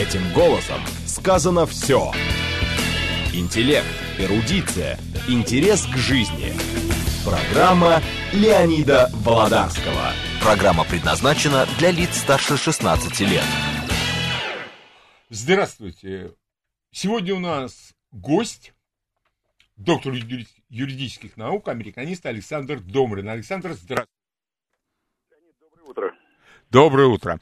Этим голосом сказано все. Интеллект, эрудиция, интерес к жизни. Программа Леонида Володарского. Программа предназначена для лиц старше 16 лет. Здравствуйте. Сегодня у нас гость, доктор юридических наук, американист Александр Домрин. Александр, здравствуйте. Доброе утро. Доброе утро.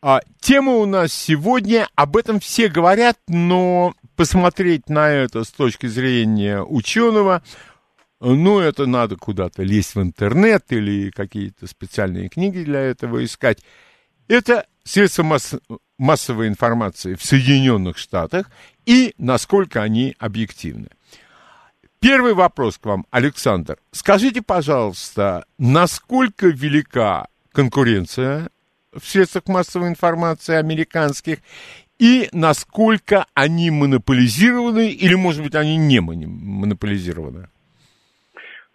А, тема у нас сегодня, об этом все говорят, но посмотреть на это с точки зрения ученого, ну, это надо куда-то лезть в интернет или какие-то специальные книги для этого искать. Это средства масс массовой информации в Соединенных Штатах и насколько они объективны. Первый вопрос к вам, Александр. Скажите, пожалуйста, насколько велика конкуренция в средствах массовой информации американских, и насколько они монополизированы, или, может быть, они не монополизированы?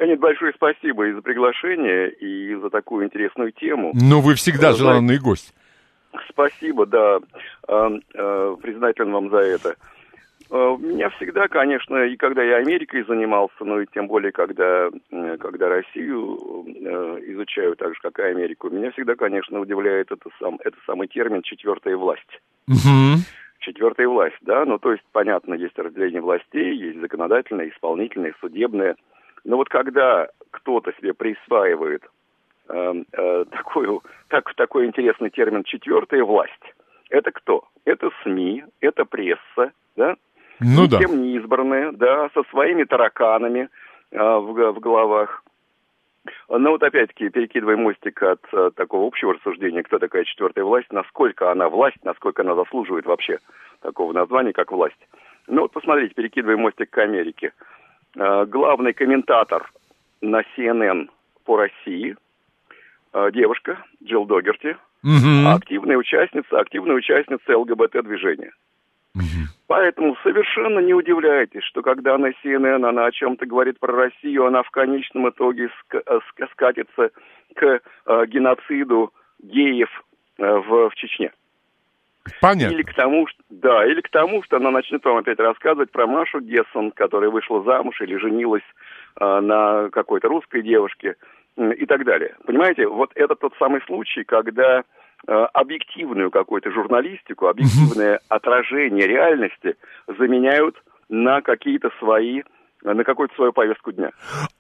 Леонид, большое спасибо и за приглашение, и за такую интересную тему. Но вы всегда желанный гость. Спасибо, да, э, э, признателен вам за это. Э, меня всегда, конечно, и когда я Америкой занимался, ну и тем более, когда, когда Россию э, изучаю так же, как и Америку, меня всегда, конечно, удивляет это, сам, это самый термин «четвертая власть». Угу. Четвертая власть, да, ну то есть, понятно, есть разделение властей, есть законодательная, исполнительная, судебная. Но вот когда кто-то себе присваивает э, э, такую, так, такой интересный термин «четвертая власть», это кто? Это СМИ, это пресса, да, ну, да. Никем не избранные, да, со своими тараканами э, в, в головах. Но вот опять-таки, перекидывая мостик от э, такого общего рассуждения, кто такая четвертая власть, насколько она власть, насколько она заслуживает вообще такого названия, как власть. Ну вот посмотрите, перекидывая мостик к Америке. Э, главный комментатор на CNN по России, э, девушка Джилл Догерти, угу. активная участница, активная участница ЛГБТ-движения. Поэтому совершенно не удивляйтесь, что когда на CNN она о чем-то говорит про Россию, она в конечном итоге э, скатится к э, геноциду геев э, в, в Чечне. Понятно. Или к тому, что, да, или к тому, что она начнет вам опять рассказывать про Машу Гессон, которая вышла замуж или женилась э, на какой-то русской девушке э, и так далее. Понимаете, вот это тот самый случай, когда объективную какую-то журналистику, объективное отражение реальности заменяют на какие-то свои на какую-то свою повестку дня.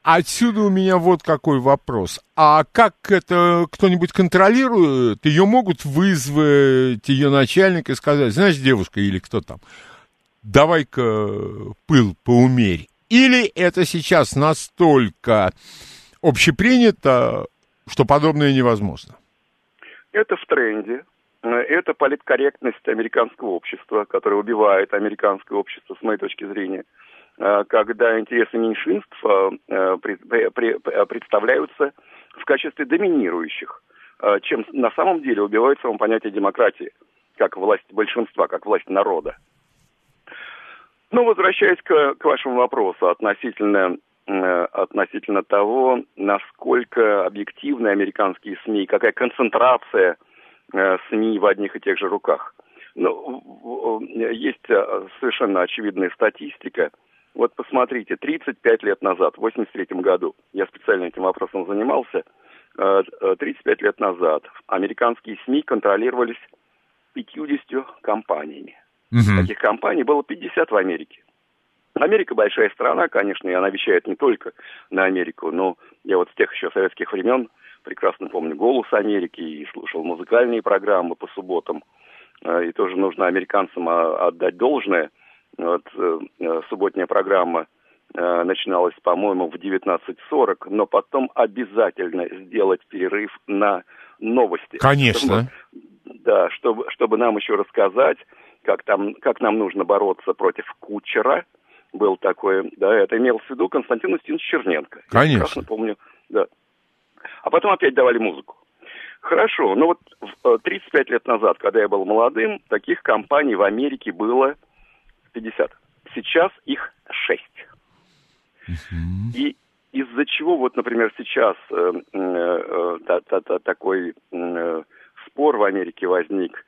Отсюда у меня вот какой вопрос. А как это кто-нибудь контролирует? Ее могут вызвать ее начальник и сказать, знаешь, девушка или кто там, давай-ка пыл поумерь. Или это сейчас настолько общепринято, что подобное невозможно? Это в тренде. Э, это политкорректность американского общества, которая убивает американское общество, с моей точки зрения. Э, когда интересы меньшинств э, представляются в качестве доминирующих, чем на самом деле убивает само понятие демократии, как власть большинства, как власть народа. Но возвращаясь к, вашему вопросу относительно относительно того, насколько объективны американские СМИ, какая концентрация э, СМИ в одних и тех же руках. Ну, есть э, совершенно очевидная статистика. Вот посмотрите, 35 лет назад, в 83 году, я специально этим вопросом занимался, 35 лет назад американские СМИ контролировались 50 компаниями. Угу. Таких компаний было 50 в Америке. Америка большая страна, конечно, и она вещает не только на Америку, но я вот с тех еще советских времен прекрасно помню «Голос Америки» и слушал музыкальные программы по субботам. Э, и тоже нужно американцам а, отдать должное. Вот, э, э, субботняя программа начиналась, по-моему, в 19.40, но потом обязательно сделать перерыв на новости. Конечно. Чтобы, да, чтобы, чтобы нам еще рассказать, как, там, как нам нужно бороться против Кучера, был такой, да, это имел в виду Константин Устинович Черненко. Конечно. Я прекрасно помню, да. А потом опять давали музыку. Хорошо, ну вот 35 э, лет назад, когда я был молодым, таких компаний в Америке было 50. Сейчас их 6. Угу. И из-за чего вот, например, сейчас э, э, та, та, та, такой э, спор в Америке возник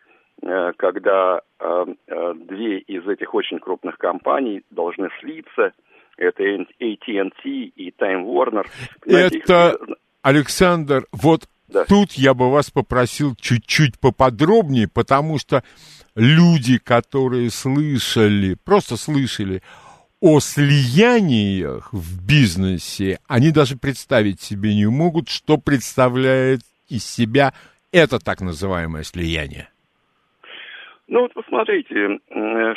когда две из этих очень крупных компаний должны слиться. Это AT&T и Time Warner. Это, Александр, вот да. тут я бы вас попросил чуть-чуть поподробнее, потому что люди, которые слышали, просто слышали о слияниях в бизнесе, они даже представить себе не могут, что представляет из себя это так называемое слияние. Ну вот посмотрите,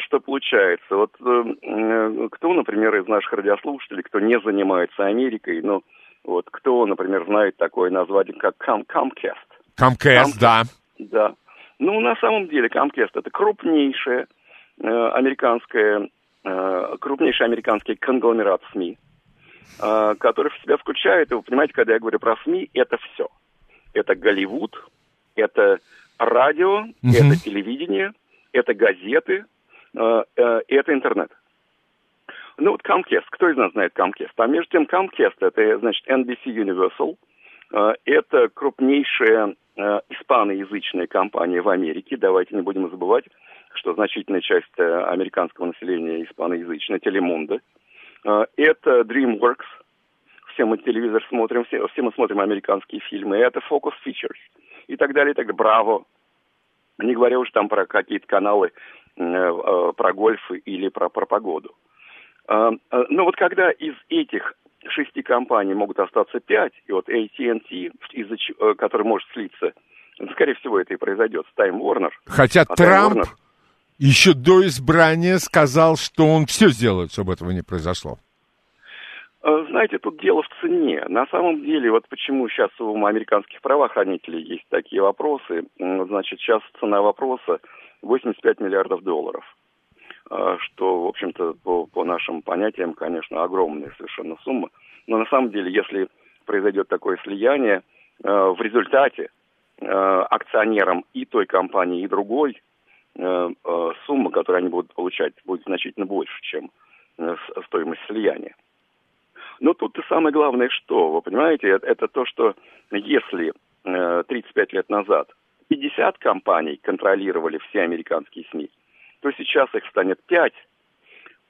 что получается. Вот э, кто, например, из наших радиослушателей, кто не занимается Америкой, ну вот кто, например, знает такое название, как Comcast? Comcast, да. Да. Ну, на самом деле, Comcast это крупнейшая э, американская, э, крупнейший американский конгломерат СМИ, э, который в себя включает, и вы понимаете, когда я говорю про СМИ, это все. Это Голливуд, это радио, угу. это телевидение, это газеты, э, э, это интернет. Ну вот Comcast, кто из нас знает Comcast? А между тем Comcast это, значит, NBC Universal, э, это крупнейшая э, испаноязычная компания в Америке. Давайте не будем забывать, что значительная часть э, американского населения испаноязычная, Телемунда. Э, это DreamWorks, все мы телевизор смотрим, все, все мы смотрим американские фильмы. Это Focus Features и так далее, и так далее. Браво. Не говоря уж там про какие-то каналы, э, э, про гольф или про, про погоду. Э, э, но вот когда из этих шести компаний могут остаться пять, и вот AT&T, из-за э, который может слиться, скорее всего, это и произойдет с Time Warner. Хотя а Трамп Warner... еще до избрания сказал, что он все сделает, чтобы этого не произошло. Э, знаете, тут дело в цене. На самом деле, вот почему сейчас у американских правоохранителей есть такие вопросы. Значит, сейчас цена вопроса 85 миллиардов долларов. Э, что, в общем-то, по, по нашим понятиям, конечно, огромная совершенно сумма. Но на самом деле, если произойдет такое слияние, э, в результате акционерам и той компании, и другой сумма, которую они будут получать, будет значительно больше, чем стоимость слияния. Но тут и самое главное, что, вы понимаете, это, это то, что если э, 35 лет назад 50 компаний контролировали все американские СМИ, то сейчас их станет 5.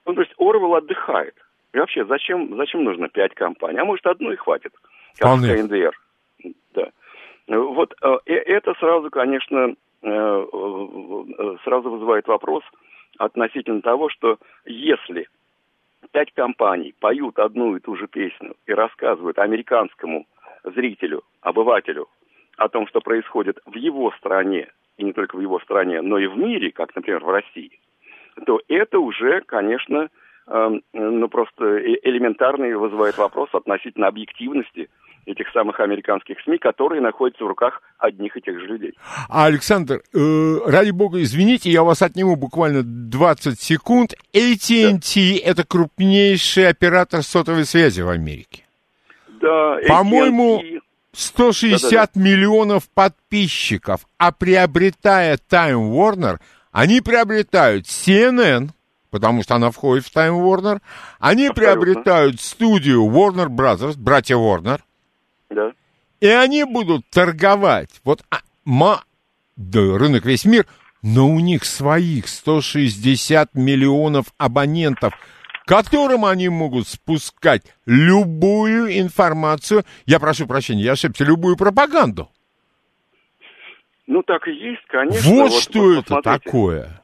Ну, то есть Орвел отдыхает. И вообще, зачем, зачем нужно 5 компаний? А может, одной хватит, как Вполне. КНДР. Да. Вот э, это сразу, конечно, э, э, сразу вызывает вопрос относительно того, что если пять компаний поют одну и ту же песню и рассказывают американскому зрителю, обывателю о том, что происходит в его стране, и не только в его стране, но и в мире, как, например, в России, то это уже, конечно, э, ну просто э, элементарный вызывает вопрос относительно объективности этих самых американских СМИ, которые находятся в руках одних и тех же людей. А, Александр, э, ради бога, извините, я вас отниму буквально 20 секунд. AT&T да. это крупнейший оператор сотовой связи в Америке. Да, По-моему, 160 да, да, да. миллионов подписчиков, а приобретая Time Warner, они приобретают CNN, потому что она входит в Time Warner, они Абсолютно. приобретают студию Warner Brothers, братья Warner, да. И они будут торговать. Вот а, ма, да, рынок весь мир, но у них своих 160 миллионов абонентов, которым они могут спускать любую информацию, я прошу прощения, я ошибся, любую пропаганду. Ну, так и есть, конечно. Вот, вот что вот, это такое.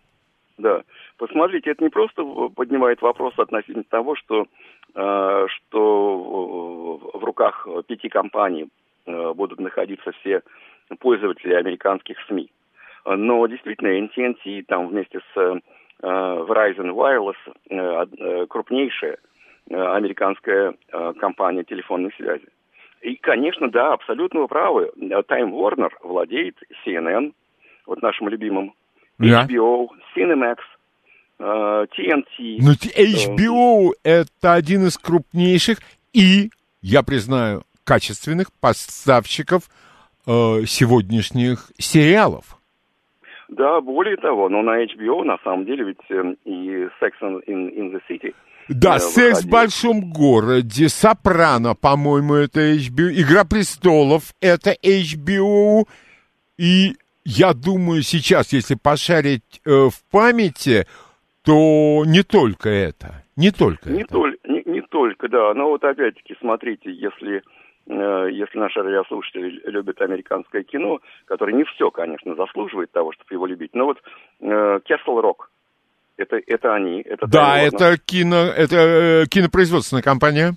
Да. Посмотрите, это не просто поднимает вопрос относительно того, что что в руках пяти компаний э, будут находиться все пользователи американских СМИ. Но действительно AT&T там вместе с э, Verizon Wireless крупнейшая американская компания телефонной связи. И, конечно, да, абсолютно вы правы. Time Warner владеет CNN, вот нашим любимым, HBO, Cinemax, TNT. Но HBO э, это один из крупнейших и, я признаю, качественных поставщиков э, сегодняшних сериалов. Да, более того, но на HBO на самом деле ведь э, и Sex in, in the City. Да, э, «Секс в большом городе», «Сопрано», по-моему, это HBO, «Игра престолов» — это HBO, и я думаю, сейчас, если пошарить э, в памяти, то не только это. Не только не это. Толь, не, не только, да. Но вот опять-таки, смотрите, если э, если наши радиослушатели любят американское кино, которое не все, конечно, заслуживает того, чтобы его любить, но вот Кесл Рок, это, это они. Это да, это, кино, это э, кинопроизводственная компания.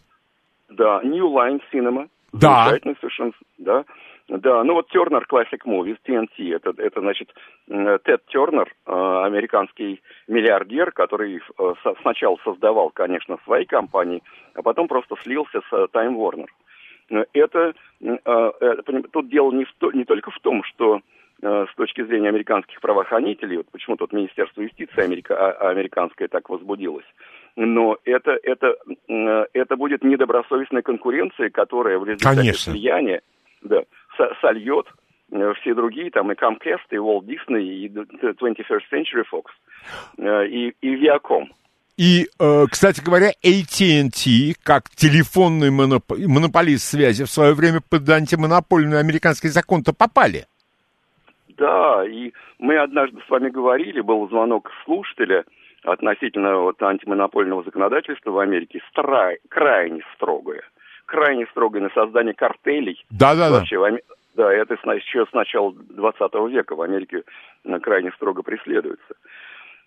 Да, New Line Cinema. Да. Замечательный совершенно, да. Да, ну вот Turner Classic Movies, TNT, это, это значит, Тед Тернер, э, американский миллиардер, который э, сначала создавал, конечно, свои компании, а потом просто слился с Time Warner. Это, тут дело не, в, не только в том, что с точки зрения американских правоохранителей, вот почему тут Министерство юстиции Америка, а, американское так возбудилось, но это, это, это будет недобросовестная конкуренция, которая в результате Конечно. влияния да, сольет э, все другие, там и Comcast, и Walt Disney, и 21st Century Fox, э, и, и Viacom. И, э, кстати говоря, AT&T, как телефонный моноп... монополист связи, в свое время под антимонопольный американский закон-то попали. Да, и мы однажды с вами говорили, был звонок слушателя относительно вот антимонопольного законодательства в Америке, стра... крайне строгое крайне строгой на создание картелей. Да, да, да. Вообще, да, это еще с начала 20 века в Америке крайне строго преследуется.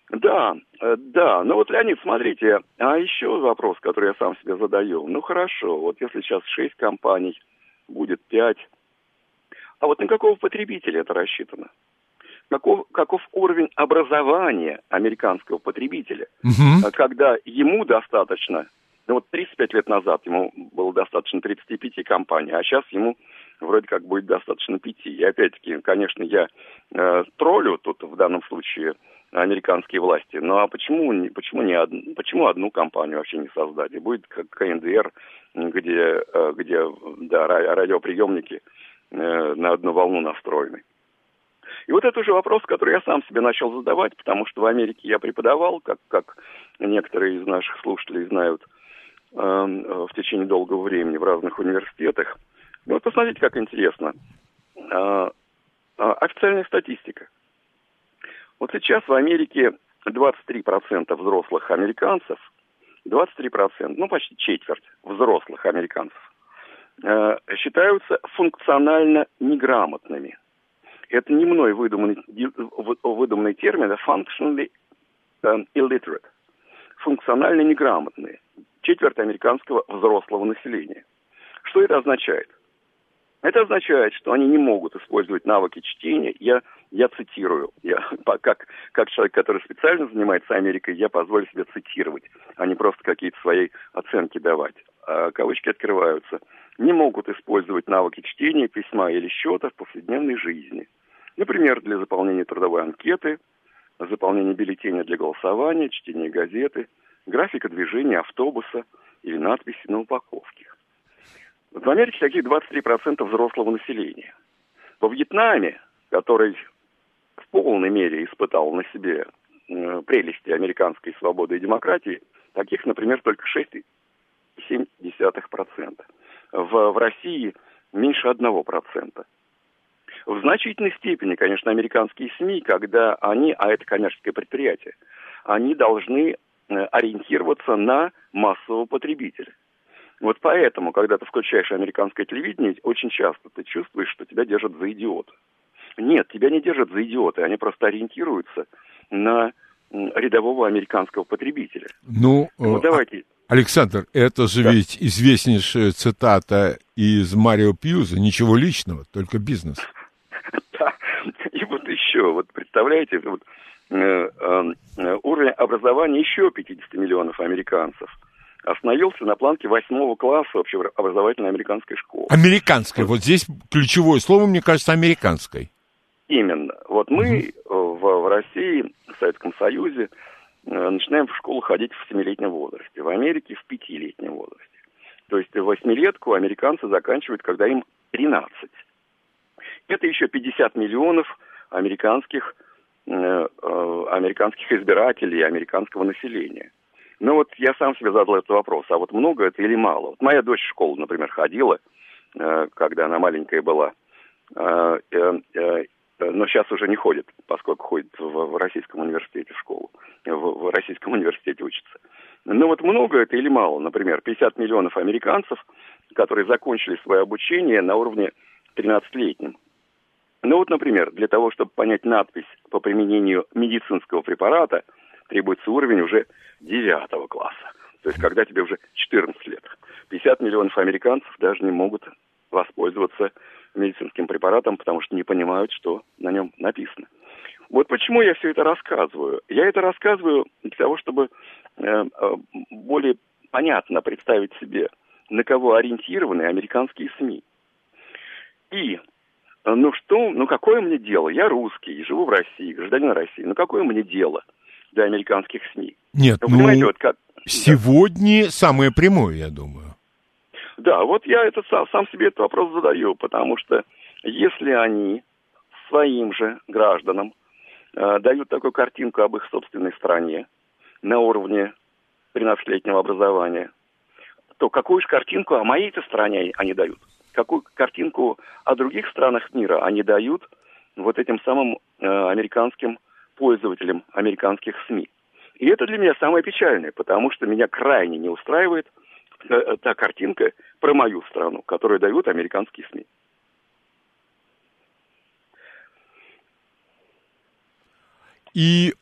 Да, э, да. Ну вот, Леонид, смотрите, а еще вопрос, который я сам себе задаю. Ну хорошо, вот если сейчас шесть компаний, будет пять, а вот на какого потребителя это рассчитано? Каков, каков уровень образования американского потребителя, угу. когда ему достаточно ну вот 35 лет назад ему было достаточно 35 компаний, а сейчас ему вроде как будет достаточно 5. И опять-таки, конечно, я э, троллю тут в данном случае американские власти. Ну а почему, почему, не одну, почему одну компанию вообще не создать? И будет как КНДР, где, э, где да, радиоприемники э, на одну волну настроены. И вот это уже вопрос, который я сам себе начал задавать, потому что в Америке я преподавал, как, как некоторые из наших слушателей знают, в течение долгого времени в разных университетах. Ну, вот посмотрите, как интересно. А, а, официальная статистика. Вот сейчас в Америке 23% взрослых американцев, 23%, ну почти четверть взрослых американцев, э, считаются функционально неграмотными. Это не мной выдуманный, выдуманный термин, а functionally э, illiterate. Функционально неграмотные четверть американского взрослого населения. Что это означает? Это означает, что они не могут использовать навыки чтения. Я, я цитирую, я, как, как человек, который специально занимается Америкой, я позволю себе цитировать, а не просто какие-то свои оценки давать. А, кавычки открываются. Не могут использовать навыки чтения, письма или счета в повседневной жизни. Например, для заполнения трудовой анкеты, заполнения бюллетеня для голосования, чтения газеты – графика движения автобуса или надписи на упаковке. В Америке таких 23% взрослого населения. Во Вьетнаме, который в полной мере испытал на себе э, прелести американской свободы и демократии, таких, например, только 6,7%. В, в России меньше 1%. В значительной степени, конечно, американские СМИ, когда они, а это коммерческое предприятие, они должны ориентироваться на массового потребителя. Вот поэтому, когда ты включаешь американское телевидение, очень часто ты чувствуешь, что тебя держат за идиота. Нет, тебя не держат за идиота, они просто ориентируются на рядового американского потребителя. Ну, ну э, давайте. Александр, это же да. ведь известнейшая цитата из Марио Пьюза, ничего личного, только бизнес. Да, и вот еще, вот представляете, вот Э, э, уровень образования еще 50 миллионов американцев остановился на планке восьмого класса общеобразовательной американской школы. Американской. Вот здесь ключевое слово, мне кажется, американской. Именно. Вот мы угу. в, в России, в Советском Союзе, начинаем в школу ходить в семилетнем возрасте. В Америке в пятилетнем возрасте. То есть восьмилетку американцы заканчивают, когда им 13. Это еще 50 миллионов американских Э, э, американских избирателей, американского населения. Ну вот я сам себе задал этот вопрос, а вот много это или мало? Вот моя дочь в школу, например, ходила, э, когда она маленькая была. но сейчас уже не ходит, поскольку ходит в, российском университете в школу, в, российском университете учится. Ну вот много это или мало? Например, 50 миллионов американцев, которые закончили свое обучение на уровне 13-летнем. Ну вот, например, для того, чтобы понять надпись по применению медицинского препарата, требуется уровень уже 9 класса. То есть, когда тебе уже 14 лет. 50 миллионов американцев даже не могут воспользоваться медицинским препаратом, потому что не понимают, что на нем написано. Вот почему я все это рассказываю. Я это рассказываю для того, чтобы э, э, более понятно представить себе, на кого ориентированы американские СМИ. И, ну что, ну какое мне дело? Я русский, живу в России, гражданин России. Ну какое мне дело до американских СМИ? Нет, ну, ну вот как... сегодня да. самое прямое, я думаю. Да, вот я это сам, сам себе этот вопрос задаю, потому что если они своим же гражданам э, дают такую картинку об их собственной стране на уровне 13-летнего образования, то какую же картинку о моей-то стране они дают? Какую картинку о других странах мира они дают вот этим самым э, американским пользователям американских СМИ? И это для меня самое печальное, потому что меня крайне не устраивает – Э, та картинка про мою страну, которую дают американские СМИ. И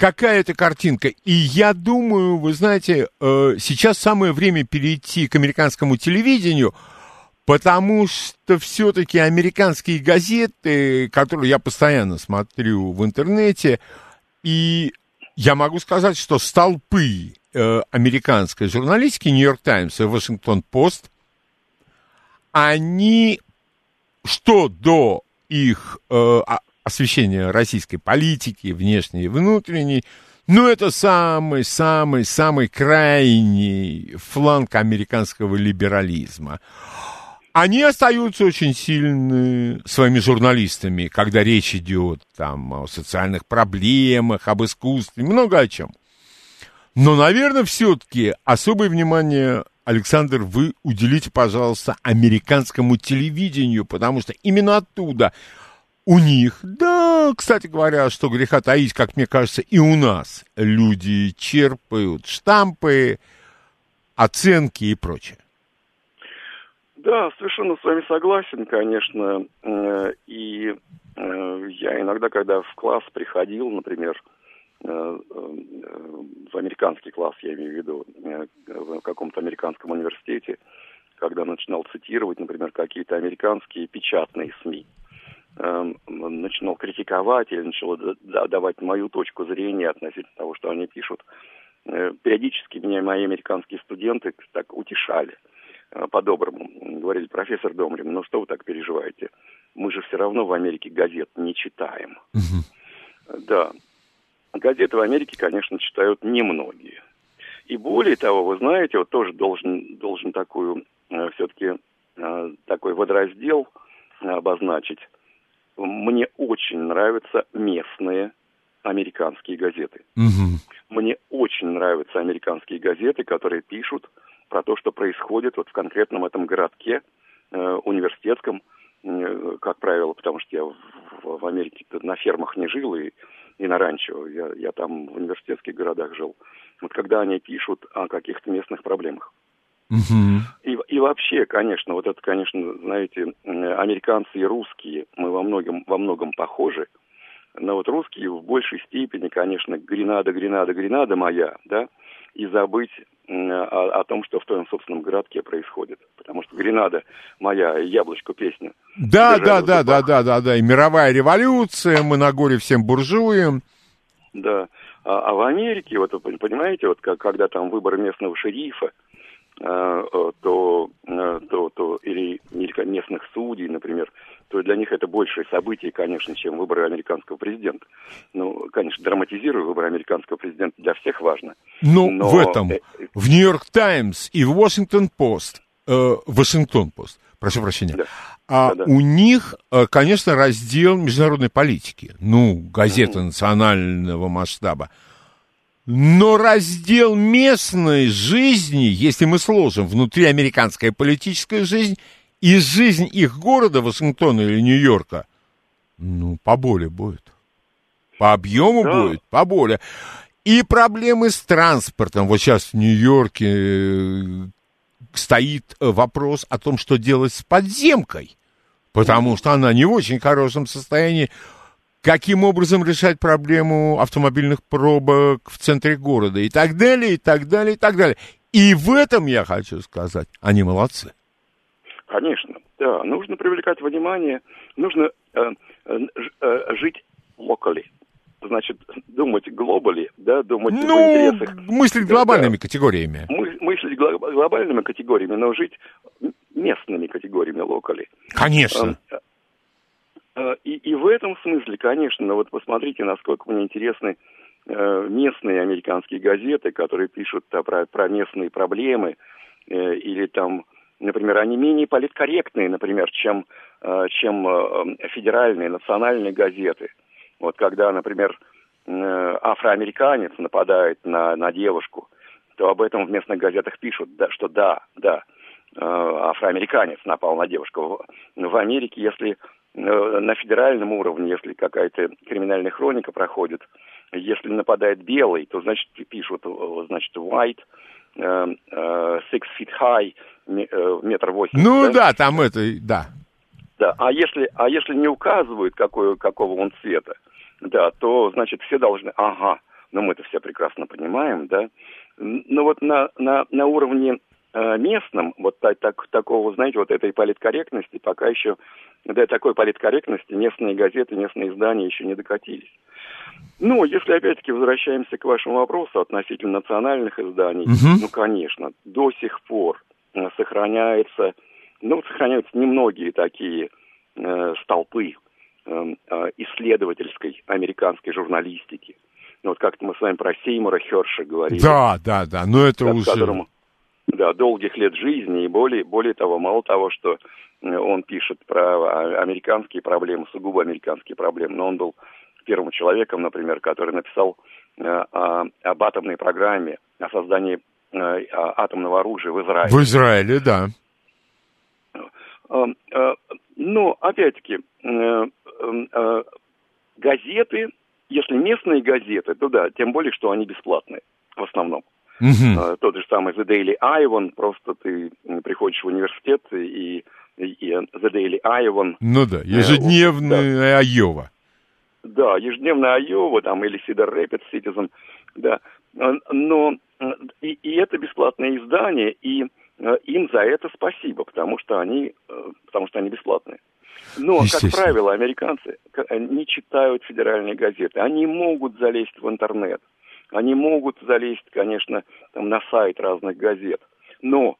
какая это картинка? И я думаю, вы знаете, э, сейчас самое время перейти к американскому телевидению, потому что все-таки американские газеты, которые я постоянно смотрю в интернете, и я могу сказать, что столпы э, американской журналистики, Нью-Йорк Таймс и Вашингтон Пост, они, что до их э, освещения российской политики, внешней и внутренней, ну, это самый-самый-самый крайний фланг американского либерализма. Они остаются очень сильны своими журналистами, когда речь идет там о социальных проблемах, об искусстве, много о чем. Но, наверное, все-таки особое внимание, Александр, вы уделите, пожалуйста, американскому телевидению, потому что именно оттуда у них, да, кстати говоря, что греха таить, как мне кажется, и у нас люди черпают штампы, оценки и прочее. Да, совершенно с вами согласен, конечно. Э, и э, я иногда, когда в класс приходил, например, Э, в американский класс, я имею в виду, в каком-то американском университете, когда начинал цитировать, например, какие-то американские печатные СМИ, начинал критиковать или начал давать мою точку зрения относительно того, что они пишут. Э, периодически меня мои американские студенты так утешали по-доброму. Говорили, профессор Домрин, ну что вы так переживаете? Мы же все равно в Америке газет не читаем. Да, газеты в Америке, конечно, читают немногие. И более того, вы знаете, вот тоже должен, должен такую э, все-таки э, такой водораздел э, обозначить. Мне очень нравятся местные американские газеты. Угу. Мне очень нравятся американские газеты, которые пишут про то, что происходит вот в конкретном этом городке э, университетском, э, как правило, потому что я в, в Америке на фермах не жил и и на ранчо. Я, я там в университетских городах жил. Вот когда они пишут о каких-то местных проблемах. Uh-huh. И, и вообще, конечно, вот это, конечно, знаете, американцы и русские, мы во многом, во многом похожи. Но вот русские в большей степени, конечно, Гренада, Гренада, Гренада моя, да, и забыть о, о том, что в твоем собственном городке происходит. Потому что Гренада моя, яблочко песня. Да, да, да, да, да, да, да, и мировая революция, мы на горе всем буржуям. Да, а, а в Америке, вот вы понимаете, вот как, когда там выбор местного шерифа, то, а, то, то или, местных судей, например, то для них это большее событие, конечно, чем выборы американского президента. Ну, конечно, драматизирую выборы американского президента для всех важно. Ну, Но... в этом, э, в Нью-Йорк Таймс и в Вашингтон Пост, э, Вашингтон Пост, прошу прощения, да. А да, да. у них, э, конечно, раздел международной политики, ну, газета mm-hmm. национального масштаба. Но раздел местной жизни, если мы сложим внутри американская политическая жизнь и жизнь их города, Вашингтона или Нью-Йорка, Ну, поболее будет. По объему да. будет поболее. И проблемы с транспортом. Вот сейчас в Нью-Йорке э, стоит вопрос о том, что делать с подземкой. Потому что она не в очень хорошем состоянии. Каким образом решать проблему автомобильных пробок в центре города и так далее, и так далее, и так далее. И в этом, я хочу сказать, они молодцы. Конечно, да. Нужно привлекать внимание, нужно э, э, э жить локали значит, думать глобали, да, думать ну, в интересах... мыслить глобальными да, категориями. Мы, мыслить глобальными категориями, но жить местными категориями локали. Конечно. А, и, и в этом смысле, конечно, вот посмотрите, насколько мне интересны э, местные американские газеты, которые пишут про, про местные проблемы, э, или там, например, они менее политкорректные, например, чем, э, чем федеральные, национальные газеты. Вот когда, например, э, афроамериканец нападает на, на девушку, то об этом в местных газетах пишут, да, что да, да, э, афроамериканец напал на девушку. В Америке, если э, на федеральном уровне, если какая-то криминальная хроника проходит, если нападает белый, то значит пишут, значит, white, six feet high, метр восемь. Ну да? да, там это, да. Да, а если, а если не указывают, какой, какого он цвета, да, то, значит, все должны, ага, ну мы это все прекрасно понимаем, да. Но вот на, на, на уровне э, местном, вот так, так, такого, знаете, вот этой политкорректности, пока еще до такой политкорректности местные газеты, местные издания еще не докатились. Ну, если опять-таки возвращаемся к вашему вопросу относительно национальных изданий, угу. ну, конечно, до сих пор э, сохраняется, ну, сохраняются немногие такие э, столпы Эм, э, исследовательской американской журналистики. Ну, вот как-то мы с вами про Сеймура Херша говорили. Да, да, да, но это уже... Которому, да, долгих лет жизни, и более, более того, мало того, что э, он пишет про американские проблемы, сугубо американские проблемы, но он был первым человеком, например, который написал э, о, об атомной программе, о создании э, атомного оружия в Израиле. В Израиле, да. Э, э, но, опять-таки, газеты, если местные газеты, то да, тем более, что они бесплатные в основном. Uh-huh. Тот же самый The Daily Ivan, просто ты приходишь в университет и, и, The Daily Ivan. Ну да, ежедневный да. Айова. Да, ежедневный Айова, там, или Cedar Rapids Citizen, да. Но и, и это бесплатное издание, и им за это спасибо, потому что они, потому что они бесплатные. Но, как правило, американцы не читают федеральные газеты. Они могут залезть в интернет. Они могут залезть, конечно, там, на сайт разных газет. Но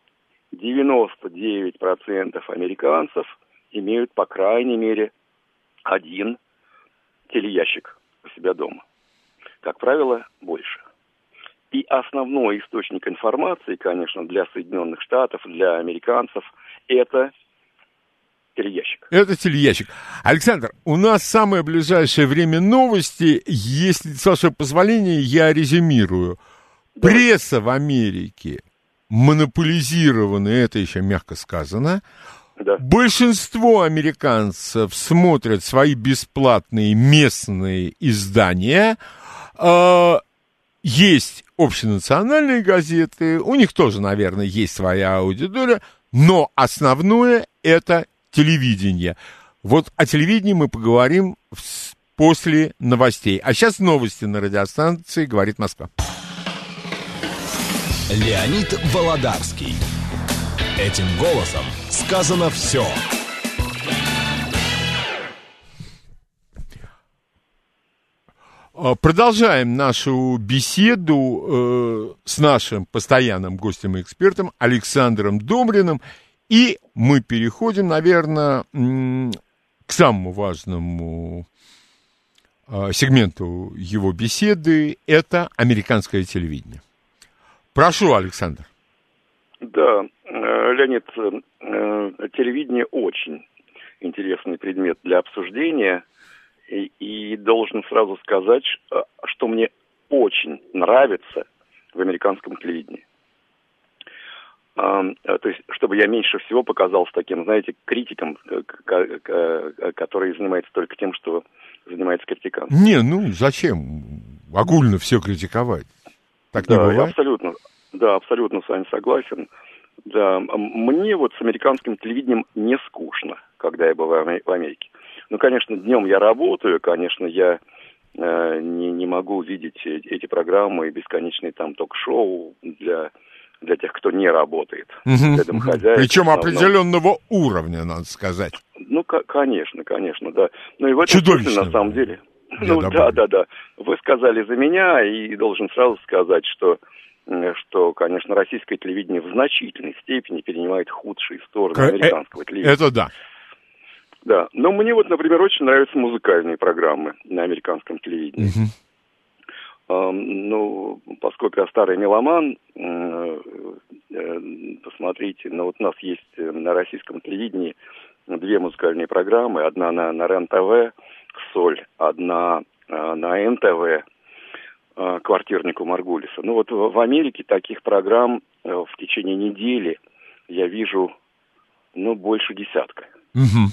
99% американцев имеют, по крайней мере, один телеящик у себя дома. Как правило, больше. И основной источник информации, конечно, для Соединенных Штатов, для американцев, это телеящик. Это телеящик. Александр, у нас самое ближайшее время новости. Если, с вашего позволения, я резюмирую. Да. Пресса в Америке монополизирована, это еще мягко сказано. Да. Большинство американцев смотрят свои бесплатные местные издания. А, есть общенациональные газеты, у них тоже, наверное, есть своя аудитория, но основное это телевидения. Вот о телевидении мы поговорим после новостей. А сейчас новости на радиостанции «Говорит Москва». Леонид Володарский. Этим голосом сказано все. А, продолжаем нашу беседу э, с нашим постоянным гостем и экспертом Александром Домриным. И мы переходим, наверное, к самому важному а, сегменту его беседы. Это американское телевидение. Прошу, Александр. Да, э, Леонид, э, телевидение очень интересный предмет для обсуждения. И, и должен сразу сказать, что мне очень нравится в американском телевидении. А, то есть, чтобы я меньше всего показался таким, знаете, критиком, который занимается только тем, что занимается критиканством. Не, ну зачем огульно все критиковать? Так да, не бывает? Абсолютно, да, абсолютно с вами согласен. Да, мне вот с американским телевидением не скучно, когда я бываю в Америке. Ну, конечно, днем я работаю, конечно, я э, не, не могу видеть эти программы и бесконечные там ток-шоу для для тех, кто не работает. Угу. Причем определенного уровня, надо сказать. Ну, конечно, конечно, да. Ну и в этом смысле, на самом деле. ну, да, да, да. Вы сказали за меня, и должен сразу сказать, что что, конечно, российское телевидение в значительной степени перенимает худшие стороны К- американского телевидения. Это да. Да, но мне вот, например, очень нравятся музыкальные программы на американском телевидении. Угу. Ну, поскольку я старый меломан, э, посмотрите, ну вот у нас есть на российском телевидении две музыкальные программы. Одна на, на РЕН-ТВ «Соль», одна э, на НТВ э, «Квартирнику Маргулиса». Ну вот в Америке таких программ в течение недели я вижу, ну, больше десятка. Угу.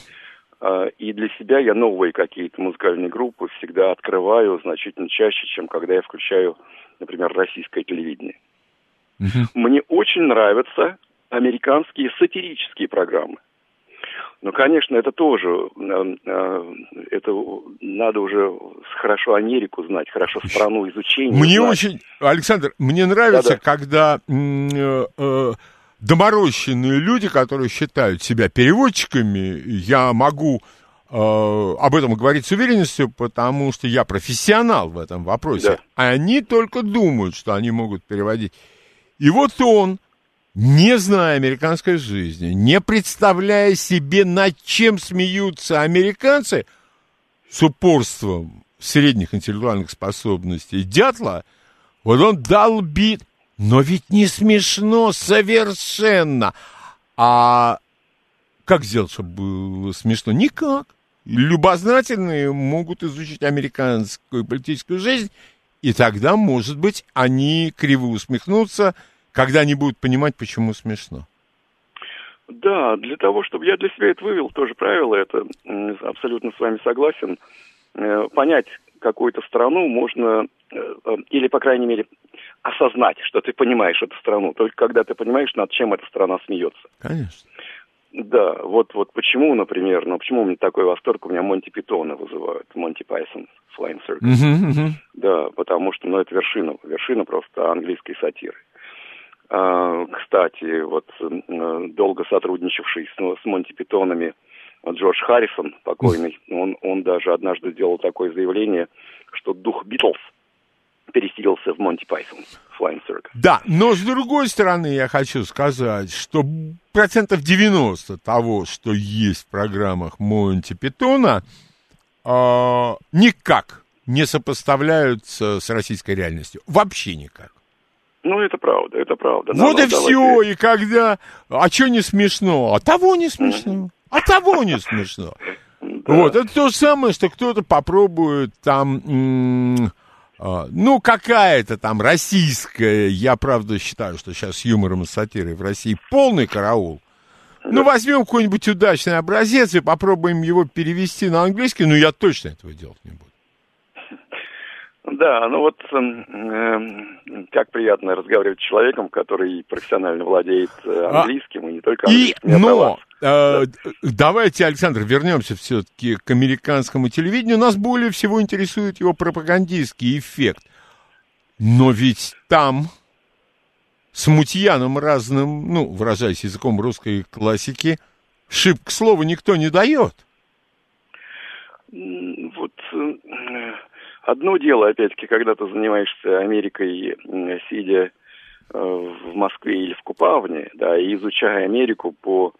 А, и для себя я новые какие-то музыкальные группы всегда открываю значительно чаще, чем когда я включаю, например, российское телевидение. Uh-huh. Мне очень нравятся американские сатирические программы. Но, конечно, это тоже, э, э, это надо уже хорошо Америку знать, хорошо страну изучения. Мне знать. очень, Александр, мне нравится, Да-да. когда э, доморощенные люди, которые считают себя переводчиками, я могу э, об этом говорить с уверенностью, потому что я профессионал в этом вопросе. Да. Они только думают, что они могут переводить. И вот он, не зная американской жизни, не представляя себе, над чем смеются американцы, с упорством средних интеллектуальных способностей дятла, вот он долбит но ведь не смешно совершенно. А как сделать, чтобы было смешно? Никак. Любознательные могут изучить американскую политическую жизнь, и тогда, может быть, они криво усмехнутся, когда они будут понимать, почему смешно. Да, для того, чтобы я для себя это вывел, тоже правило, это абсолютно с вами согласен. Э, понять какую-то страну можно, э, э, или, по крайней мере, осознать, что ты понимаешь эту страну, только когда ты понимаешь, над чем эта страна смеется. Конечно. Да, вот, вот почему, например, ну почему у меня такой восторг, у меня Монти Питона вызывают, Монти Пайсон, Flying Circus. Uh-huh, uh-huh. Да, потому что, ну, это вершина, вершина просто английской сатиры. А, кстати, вот э, долго сотрудничавший с, с Монти Питонами Джордж Харрисон, покойный, он, он даже однажды сделал такое заявление, что дух Битлз – переселился в Монти Пайсон, Flying Circus. Да, но с другой стороны я хочу сказать, что процентов 90 того, что есть в программах Монти Питона, э, никак не сопоставляются с российской реальностью. Вообще никак. Ну, это правда, это правда. Вот и все, и когда... А что не смешно? А того не смешно. А того не смешно. Вот, это то же самое, что кто-то попробует там а, ну, какая-то там российская, я правда считаю, что сейчас с юмором и сатирой в России полный караул. Ну, возьмем какой-нибудь удачный образец и попробуем его перевести на английский, но я точно этого делать не буду. Да, ну вот э, как приятно разговаривать с человеком, который профессионально владеет э, а, английским, а, и не только английским. И, но, давайте, Александр, вернемся все-таки к американскому телевидению. Нас более всего интересует его пропагандистский эффект. Но ведь там смутьянам разным, ну, выражаясь языком русской классики, шип к слову никто не дает. Вот э, Одно дело, опять-таки, когда ты занимаешься Америкой, сидя э, в Москве или в Купавне, да, и изучая Америку по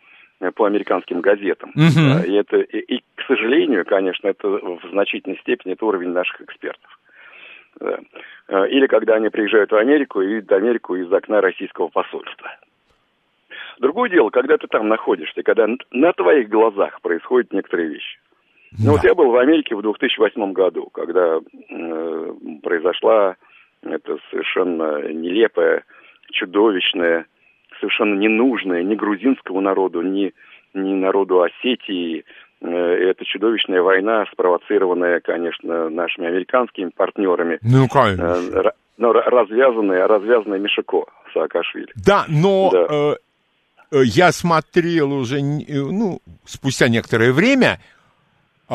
по американским газетам. Uh-huh. Да, и это, и, и, к сожалению, конечно, это в значительной степени это уровень наших экспертов. Э, или когда они приезжают в Америку и видят Америку из окна российского посольства. Другое дело, когда ты там находишься, когда на твоих глазах происходят некоторые вещи. Ну вот я был в Америке в 2008 году, когда э, произошла эта совершенно нелепая, чудовищная совершенно ненужное ни грузинскому народу, ни, ни народу Осетии. Э, это чудовищная война, спровоцированная, конечно, нашими американскими партнерами. Ну, конечно. Но развязанная, развязанная Мишако Саакашвили. Да, но да. Э, э, я смотрел уже, ну, спустя некоторое время, э,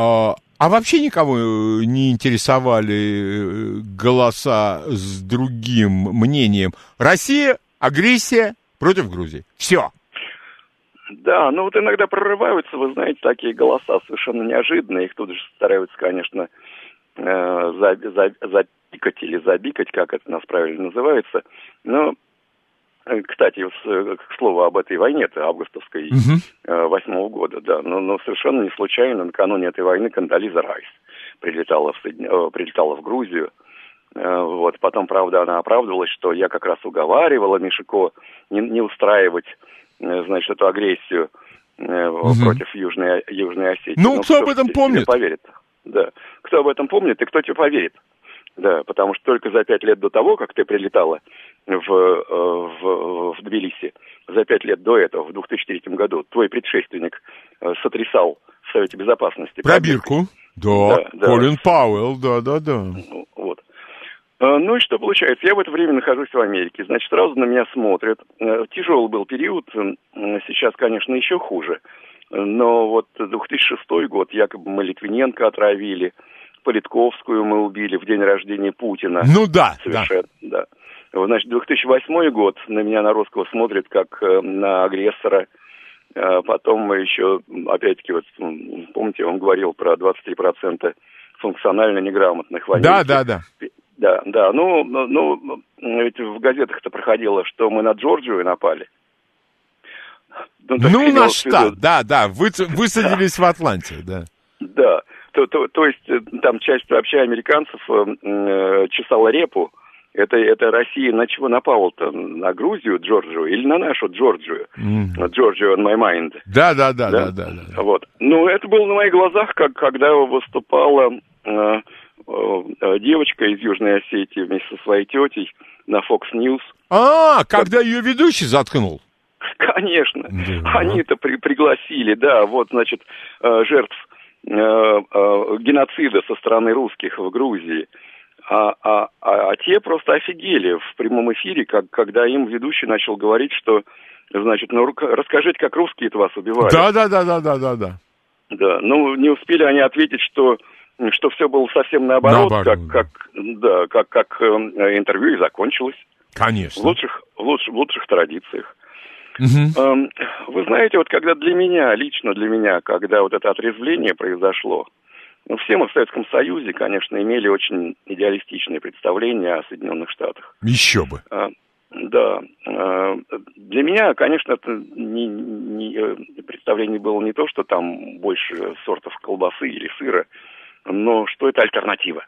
а вообще никого э, не интересовали э, голоса с другим мнением. Россия, агрессия против Грузии. Все. Да, ну вот иногда прорываются, вы знаете, такие голоса совершенно неожиданные. Их тут же стараются, конечно, э, запикать или забикать, как это у нас правильно называется. Но Э, кстати, э, к слову об этой войне, это августовской э, восьмого угу. года, да, но, но совершенно не случайно накануне этой войны Кандализа Райс прилетала в, Соедин... прилетала в Грузию. Вот, потом, правда, она оправдывалась, что я как раз уговаривала Мишико не, не устраивать, значит, эту агрессию угу. против Южной, Южной Осетии. Ну, ну кто об этом помнит? Поверит. Да. Кто об этом помнит и кто тебе поверит? Да, потому что только за пять лет до того, как ты прилетала в, э, в, в Тбилиси, за пять лет до этого, в 2003 году, твой предшественник э, сотрясал в Совете Безопасности. Пробирку. Да, да, Колин да. Пауэлл, да, да, да. Вот. Э, ну и что получается? Я в это время нахожусь в Америке, значит, сразу на меня смотрят. Тяжелый был период, сейчас, конечно, еще хуже. Но вот 2006 год, якобы мы Литвиненко отравили, Политковскую мы убили в день рождения Путина. Ну да, Совершенно, да. да. Значит, 2008 год на меня на русского смотрит как э, на агрессора. Потом мы еще, опять-таки, вот помните, он говорил про 23% функционально неграмотных в Да, да, да. Да, да. Ну, ну, ну ведь в газетах-то проходило, что мы на Джорджию напали. Ну, ну на штат, да, да, вы, высадились в Атланте, да. Да. То, то, то есть э, там часть вообще американцев э, э, чесала репу. Это, это Россия на чего напала-то? На Грузию, Джорджию или на нашу Джорджию? Mm. Джорджию on my mind. Да, да, да, да, да, да. Вот. Ну, это было на моих глазах, как когда выступала э, девочка из Южной Осетии вместе со своей тетей на Fox News. А, когда ее ведущий заткнул? Конечно. Да. Они-то при, пригласили, да, вот, значит, э, жертв Э, э, геноцида со стороны русских в Грузии. А, а, а, а те просто офигели в прямом эфире, как, когда им ведущий начал говорить, что, значит, ну расскажите, как русские это вас убивают. Да, да, да, да, да, да, да. Да, ну не успели они ответить, что что все было совсем наоборот, наоборот как, как, да, как, как э, интервью и закончилось. Конечно. В лучших, в лучших, в лучших традициях. Угу. Вы знаете, вот когда для меня, лично для меня, когда вот это отрезвление произошло, ну, все мы в Советском Союзе, конечно, имели очень идеалистичные представления о Соединенных Штатах. Еще бы. А, да. А, для меня, конечно, это не, не, представление было не то, что там больше сортов колбасы или сыра, но что это альтернатива.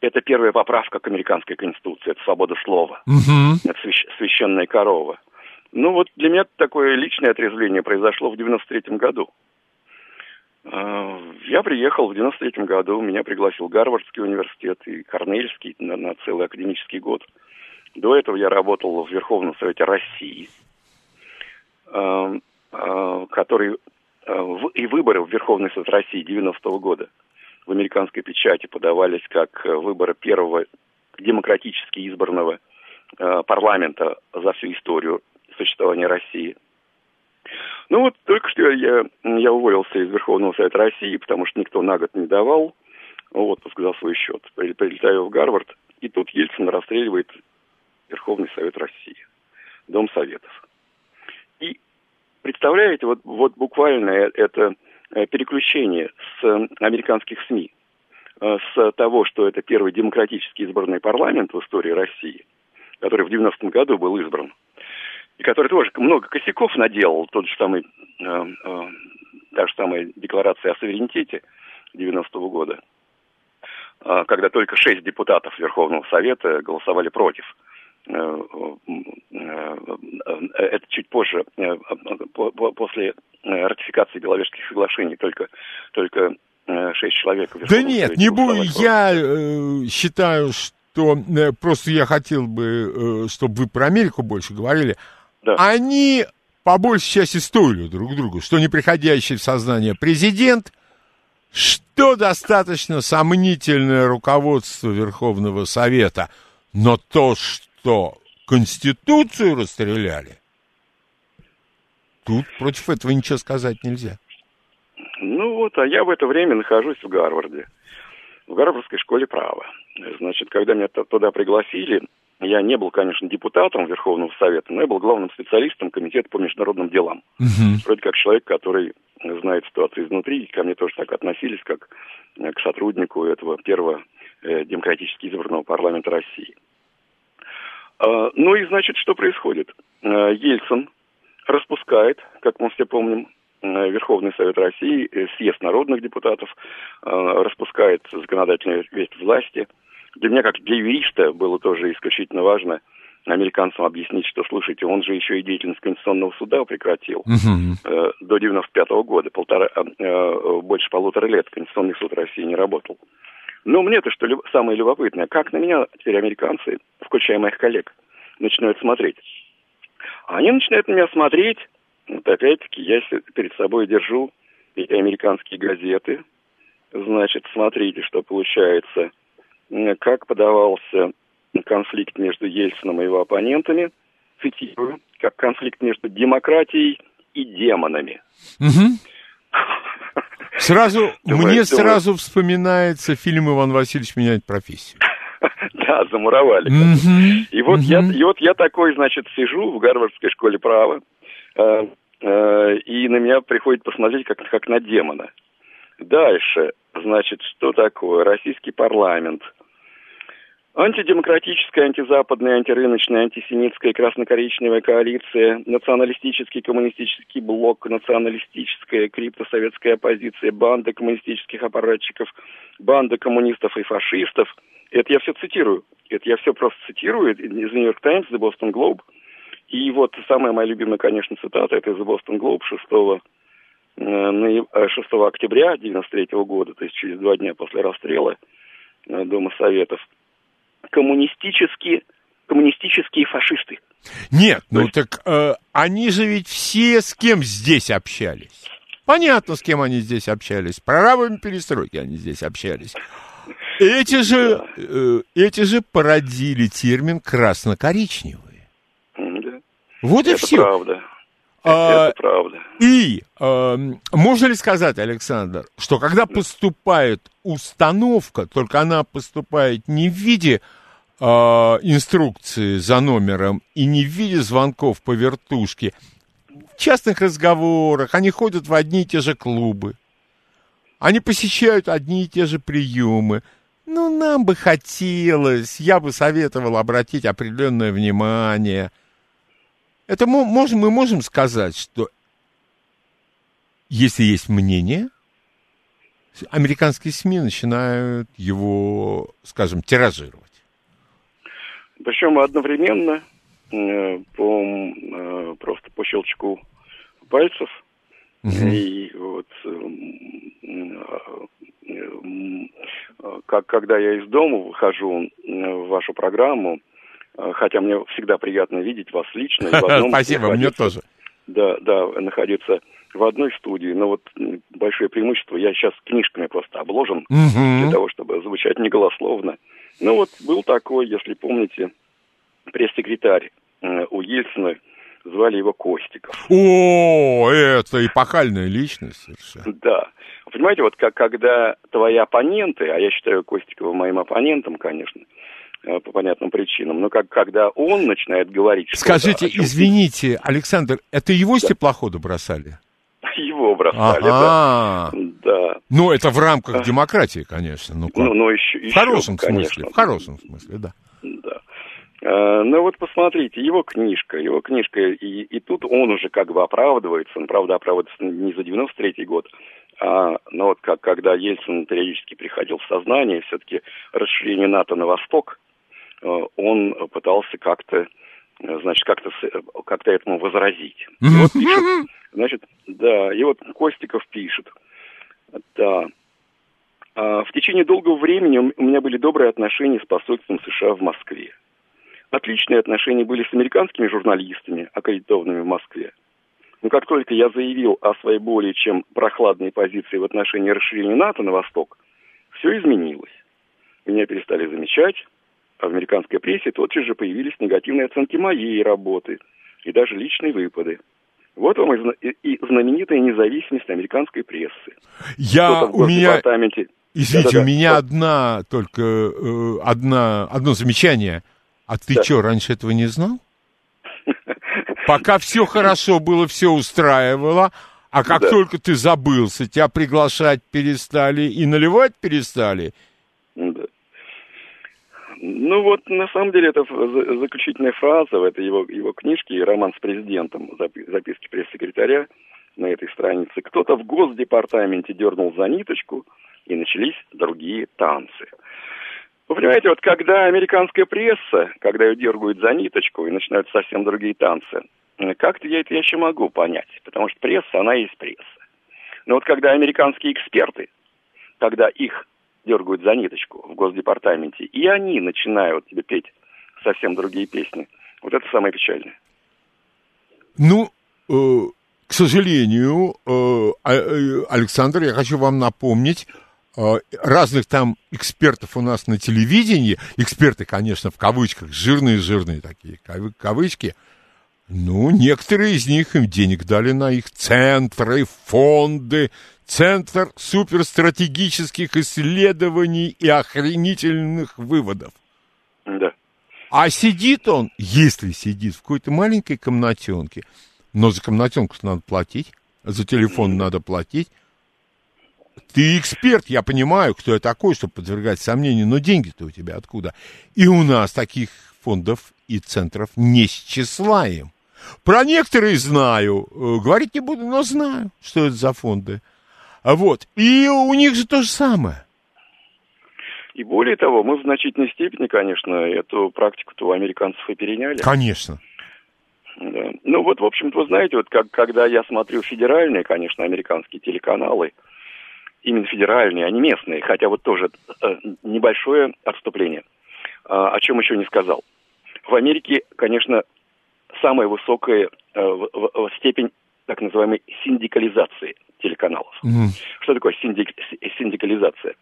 Это первая поправка к американской конституции, это свобода слова, угу. это свящ, священная корова. Ну вот для меня такое личное отрезвление произошло в 93-м году. А, я приехал в 93-м году, меня пригласил Гарвардский университет и Корнельский на, на целый академический год. До этого я работал в Верховном Совете России, а, а, который и выборы в Верховный Совет России 90-го года в американской печати подавались как выборы первого демократически избранного парламента за всю историю существования России. Ну вот только что я, я уволился из Верховного Совета России, потому что никто на год не давал отпуск за свой счет. Прилетаю в Гарвард, и тут Ельцин расстреливает Верховный Совет России, Дом Советов. И представляете, вот, вот буквально это э, переключение с американских СМИ, э, с того, что это первый демократически избранный парламент в истории России, который в 90-м году был избран, и который тоже много косяков наделал, тот же самый, э, э, та же самая декларация о суверенитете 90-го года, э, когда только шесть депутатов Верховного Совета голосовали против. Э, э, э, это чуть позже, после ратификации Беловежских соглашений, только, только шесть человек. Да нет, не буду. Я э, считаю, что э, просто я хотел бы, э, чтобы вы про Америку больше говорили. да. они по большей части стоили друг другу, что неприходящий в сознание президент, что достаточно сомнительное руководство Верховного Совета, но то, что Конституцию расстреляли, тут против этого ничего сказать нельзя. Ну вот, а я в это время нахожусь в Гарварде, в Гарвардской школе права. Значит, когда меня туда пригласили, я не был, конечно, депутатом Верховного Совета, но я был главным специалистом Комитета по международным делам. Угу. Вроде как человек, который знает ситуацию изнутри, и ко мне тоже так относились, как к сотруднику этого первого э, демократически избранного парламента России. А, ну и, значит, что происходит? А, Ельцин распускает, как мы все помним, Э, Верховный Совет России, э, съезд народных депутатов э, распускает законодательную ветвь власти. Для меня, как для юриста, было тоже исключительно важно американцам объяснить, что, слушайте, он же еще и деятельность Конституционного суда прекратил uh-huh. до 95 -го года, полтора, больше полутора лет Конституционный суд России не работал. Но мне-то что самое любопытное, как на меня теперь американцы, включая моих коллег, начинают смотреть. Они начинают на меня смотреть вот опять-таки я перед собой держу эти американские газеты. Значит, смотрите, что получается. Как подавался конфликт между Ельцином и его оппонентами. Цитирую. Как конфликт между демократией и демонами. Сразу, думаю, мне думаю... сразу вспоминается фильм «Иван Васильевич меняет профессию». Да, замуровали. И вот я, и вот я такой, значит, сижу в Гарвардской школе права, Э, э, и на меня приходит посмотреть как, как на демона. Дальше, значит, что такое? Российский парламент. Антидемократическая, антизападная, антирыночная, антисемитская красно-коричневая коалиция, националистический, коммунистический блок, националистическая, криптосоветская оппозиция, банда коммунистических аппаратчиков, банда коммунистов и фашистов. Это я все цитирую. Это я все просто цитирую из York Times, The Boston Globe – и вот самая моя любимая, конечно, цитата, это из Boston Globe 6, 6 октября 1993 года, то есть через два дня после расстрела э, Дома Советов. Коммунистические, коммунистические фашисты. Нет, то ну есть... так э, они же ведь все с кем здесь общались. Понятно, с кем они здесь общались. С прорабами перестройки они здесь общались. Эти же, э, эти же породили термин красно-коричневый. Вот и это все. Правда. А, это правда. И а, можно ли сказать, Александр, что когда поступает установка, только она поступает не в виде а, инструкции за номером и не в виде звонков по вертушке, в частных разговорах, они ходят в одни и те же клубы, они посещают одни и те же приемы. Ну, нам бы хотелось, я бы советовал обратить определенное внимание – это мы можем, мы можем сказать, что если есть мнение, американские СМИ начинают его, скажем, тиражировать. Причем одновременно, э, по, э, просто по щелчку пальцев, угу. и вот э, как когда я из дома выхожу в вашу программу, хотя мне всегда приятно видеть вас лично. Спасибо, мне тоже. Да, да, находиться в одной студии, но вот большое преимущество, я сейчас книжками просто обложен для того, чтобы звучать не голословно. Ну вот был такой, если помните, пресс-секретарь э, у Ельцина, звали его Костиков. О, это эпохальная личность совершенно. Да. Понимаете, вот как, когда твои оппоненты, а я считаю Костикова моим оппонентом, конечно, Э, по понятным причинам. Но как, когда он начинает говорить... Скажите, извините, Александр, это его с теплохода бросали? Его бросали, да. да. Ну, это в рамках демократии, конечно. Ну, ну, ну еще, в хорошем еще, смысле, конечно. в хорошем смысле, да. Да. Э, ну вот посмотрите, его книжка, его книжка, и, и тут он уже как бы оправдывается, он, правда, оправдывается не за 93-й год, а, но вот как, когда Ельцин периодически приходил в сознание, все-таки расширение НАТО на восток, Э, он пытался как-то, э, значит, как-то как этому возразить. И вот пишет, значит, да, и вот Костиков пишет, да, а, в течение долгого времени у меня были добрые отношения с посольством США в Москве. отличные отношения были с американскими журналистами, аккредитованными в Москве. Но как только я заявил о своей более чем прохладной позиции в отношении расширения НАТО на восток, все изменилось. Меня перестали замечать, американской прессе тотчас же появились негативные оценки моей работы и даже личные выпады. Вот вам и, и знаменитая независимость американской прессы. Я у меня... Извините, Да-да-да. у меня одна только э, одна, одно замечание. А ты да. что, раньше этого не знал? Пока все хорошо было, все устраивало, а как да. только ты забылся, тебя приглашать перестали и наливать перестали. Ну вот, на самом деле, это заключительная фраза в этой его, его книжке «Роман с президентом», записки пресс-секретаря на этой странице. Кто-то в Госдепартаменте дернул за ниточку, и начались другие танцы. Вы понимаете, вот когда американская пресса, когда ее дергают за ниточку и начинают совсем другие танцы, как-то я это еще могу понять, потому что пресса, она есть пресса. Но вот когда американские эксперты, когда их дергают за ниточку в Госдепартаменте, и они начинают тебе петь совсем другие песни, вот это самое печальное. Ну, э, к сожалению, э, а, э, Александр, я хочу вам напомнить, э, разных там экспертов у нас на телевидении, эксперты, конечно, в кавычках, жирные-жирные такие кавычки, ну, некоторые из них им денег дали на их центры, фонды, Центр суперстратегических исследований и охренительных выводов. Да. А сидит он, если сидит в какой-то маленькой комнатенке, но за комнатенку надо платить, за телефон надо платить. Ты эксперт, я понимаю, кто я такой, чтобы подвергать сомнению, но деньги-то у тебя откуда? И у нас таких фондов и центров не счислаем. Про некоторые знаю, э, говорить не буду, но знаю, что это за фонды. А вот. И у них же то же самое. И более того, мы в значительной степени, конечно, эту практику-то у американцев и переняли. Конечно. Да. Ну вот, в общем-то, вы знаете, вот как, когда я смотрю федеральные, конечно, американские телеканалы, именно федеральные, а не местные, хотя вот тоже э, небольшое отступление. А, о чем еще не сказал. В Америке, конечно, самая высокая э, в, в, степень так называемой синдикализации телеканалов. Mm. Что такое синдик, синдикализация?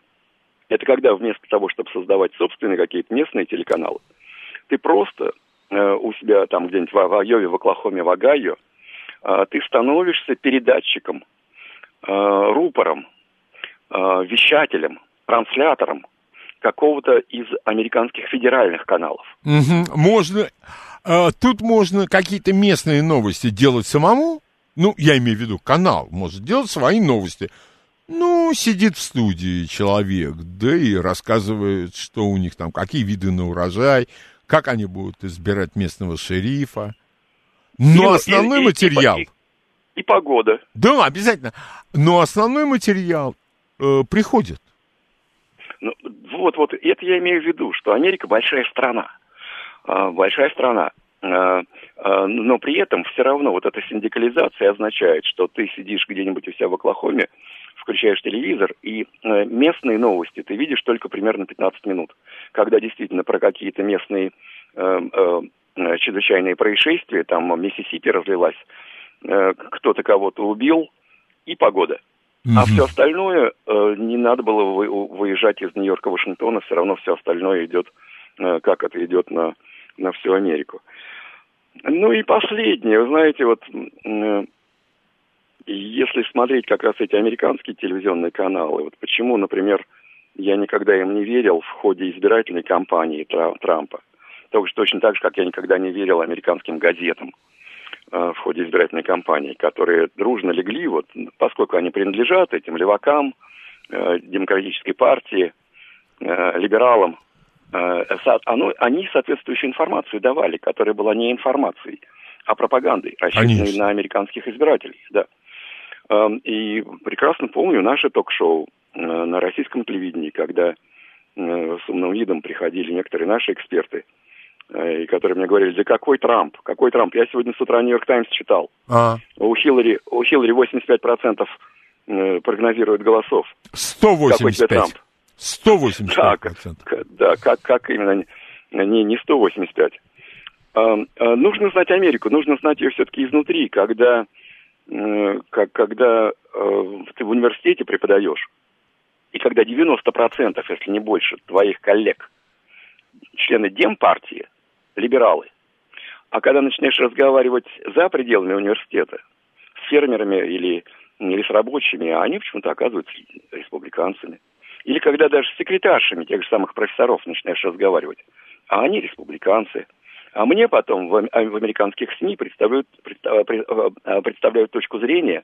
Это когда вместо того, чтобы создавать собственные какие-то местные телеканалы, ты просто э, у себя там где-нибудь в, в Айове, в Оклахоме, в Огайо, э, ты становишься передатчиком, э, рупором, э, вещателем, транслятором какого-то из американских федеральных каналов. Угу. Можно, э, тут можно какие-то местные новости делать самому, ну, я имею в виду, канал может делать свои новости. Ну, сидит в студии человек, да и рассказывает, что у них там, какие виды на урожай, как они будут избирать местного шерифа. Но и, основной и, материал... И, и, и погода. Да, обязательно. Но основной материал э, приходит. Ну, вот, вот, это я имею в виду, что Америка большая страна. Э, большая страна. Э, э, но при этом все равно вот эта синдикализация означает, что ты сидишь где-нибудь у себя в Оклахоме, включаешь телевизор, и э, местные новости ты видишь только примерно 15 минут, когда действительно про какие-то местные чрезвычайные происшествия, там Миссисипи разлилась, кто-то кого-то убил, и погода. Mm-hmm. А все остальное, не надо было выезжать из Нью-Йорка, Вашингтона, все равно все остальное идет, как это идет на, на всю Америку. Ну и последнее, вы знаете, вот э, если смотреть как раз эти американские телевизионные каналы, вот почему, например, я никогда им не верил в ходе избирательной кампании Трампа. Только точно так же, как я никогда не верил американским газетам э, в ходе избирательной кампании, которые дружно легли, вот, поскольку они принадлежат этим левакам, э, демократической партии, э, либералам, оно, они соответствующую информацию давали, которая была не информацией, а пропагандой, рассчитанной Конечно. на американских избирателей. Да. Эм, и прекрасно помню наше ток-шоу э, на российском телевидении, когда э, с умным видом приходили некоторые наши эксперты, и которые мне говорили, да какой Трамп, какой Трамп? Я сегодня с утра Нью-Йорк Таймс читал. А. У Хиллари, у Хиллари 85% прогнозирует голосов. 185. Какой Трамп? 185%. Да, да как, как именно, не, не 185. Нужно знать Америку, нужно знать ее все-таки изнутри, когда, как, когда ты в университете преподаешь, и когда 90%, если не больше, твоих коллег, члены Демпартии, либералы, а когда начинаешь разговаривать за пределами университета с фермерами или, или с рабочими, они почему-то оказываются республиканцами. Или когда даже с секретаршами тех же самых профессоров начинаешь разговаривать, а они республиканцы. А мне потом в, в американских СМИ представляют, представляют точку зрения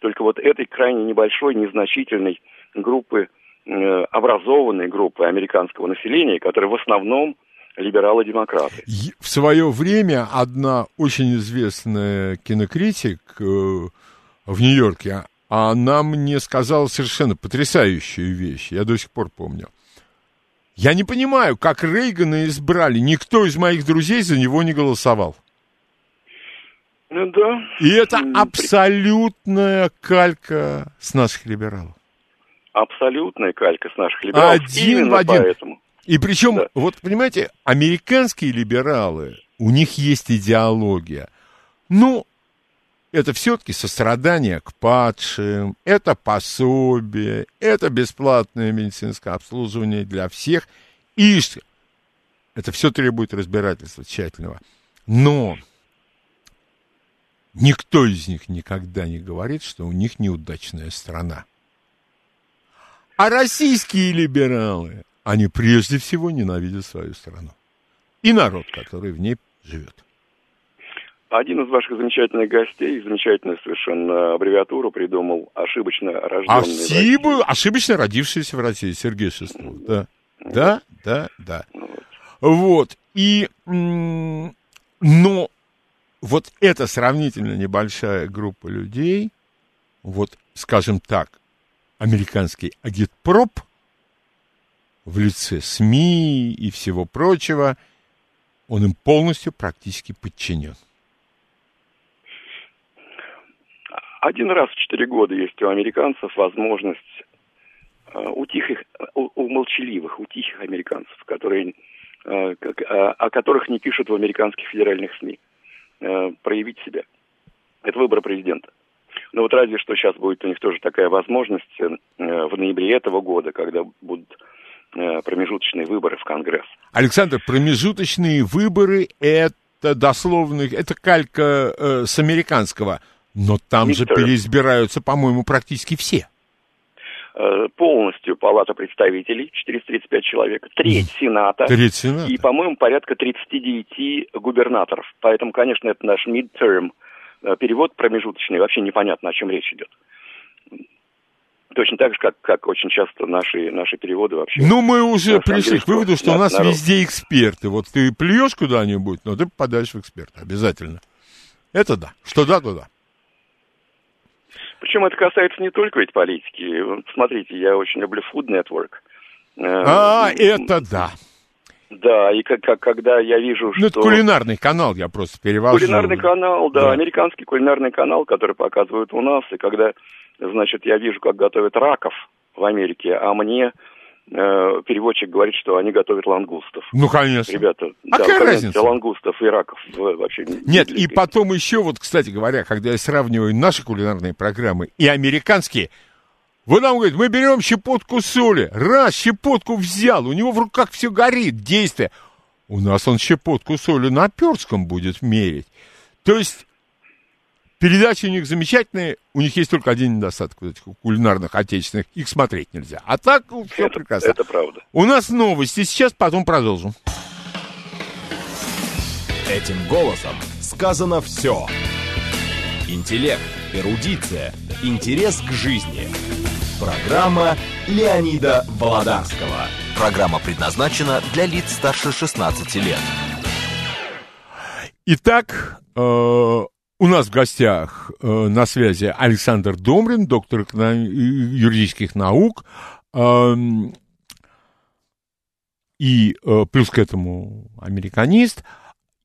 только вот этой крайне небольшой, незначительной группы, э, образованной группы американского населения, которая в основном либералы-демократы. В свое время одна очень известная кинокритик э, в Нью-Йорке, она мне сказала совершенно потрясающую вещь, я до сих пор помню. Я не понимаю, как Рейгана избрали. Никто из моих друзей за него не голосовал. Ну да. И это абсолютная калька с наших либералов. Абсолютная калька с наших либералов. Один Именно в один. Поэтому. И причем, да. вот понимаете, американские либералы, у них есть идеология. Ну, это все-таки сострадание к падшим, это пособие, это бесплатное медицинское обслуживание для всех. И это все требует разбирательства тщательного. Но никто из них никогда не говорит, что у них неудачная страна. А российские либералы, они прежде всего ненавидят свою страну. И народ, который в ней живет. Один из ваших замечательных гостей, замечательную совершенно аббревиатуру придумал, ошибочно рожденный Осибу, ошибочно родившийся в России, Сергей Шестов. Да, да, да, да. Вот. вот. И, но вот эта сравнительно небольшая группа людей, вот, скажем так, американский агитпроп – в лице СМИ и всего прочего, он им полностью практически подчинен. Один раз в четыре года есть у американцев возможность э, у тихих, у, у молчаливых, у тихих американцев, которые, э, как, э, о которых не пишут в американских федеральных СМИ, проявить себя. Это выбор президента. Но вот разве что сейчас будет у них тоже такая возможность в ноябре этого года, когда будут промежуточные выборы в Конгресс. Александр, промежуточные выборы это дословно, это калька э, с американского, но там же переизбираются, по-моему, практически все. Э, полностью Палата представителей, 435 человек, треть Сената, треть Сената. и, по-моему, порядка 39 губернаторов. Поэтому, конечно, это наш midterm э, перевод промежуточный, вообще непонятно, о чем речь идет. Точно так же, как, как очень часто наши, наши переводы вообще. Ну, мы уже пришли к выводу, что у нас народ. везде эксперты. Вот ты плюешь куда-нибудь, но ты попадаешь в эксперта. Обязательно. Это да. Что да, то да. Причем это касается не только ведь политики. Смотрите, я очень люблю Food Network. А, э, это да. Да, и как, как когда я вижу, что... Ну, это кулинарный канал, я просто перевожу. Кулинарный канал, да, да, американский кулинарный канал, который показывают у нас, и когда значит, я вижу, как готовят раков в Америке, а мне э, переводчик говорит, что они готовят лангустов. Ну, конечно. Ребята, а да, какая разница? лангустов и раков вообще Нет, и потом еще, вот, кстати говоря, когда я сравниваю наши кулинарные программы и американские, вы нам говорите, мы берем щепотку соли. Раз, щепотку взял, у него в руках все горит, действие. У нас он щепотку соли на перском будет мерить. То есть Передачи у них замечательные, у них есть только один недостаток вот этих кулинарных отечественных, их смотреть нельзя. А так ну, все это, прекрасно. Это правда. У нас новости, сейчас потом продолжим. Этим голосом сказано все. Интеллект, эрудиция, интерес к жизни. Программа Леонида Володарского. Программа предназначена для лиц старше 16 лет. Итак, э, у нас в гостях э, на связи Александр Домрин, доктор юридических наук, э, и э, плюс к этому американист.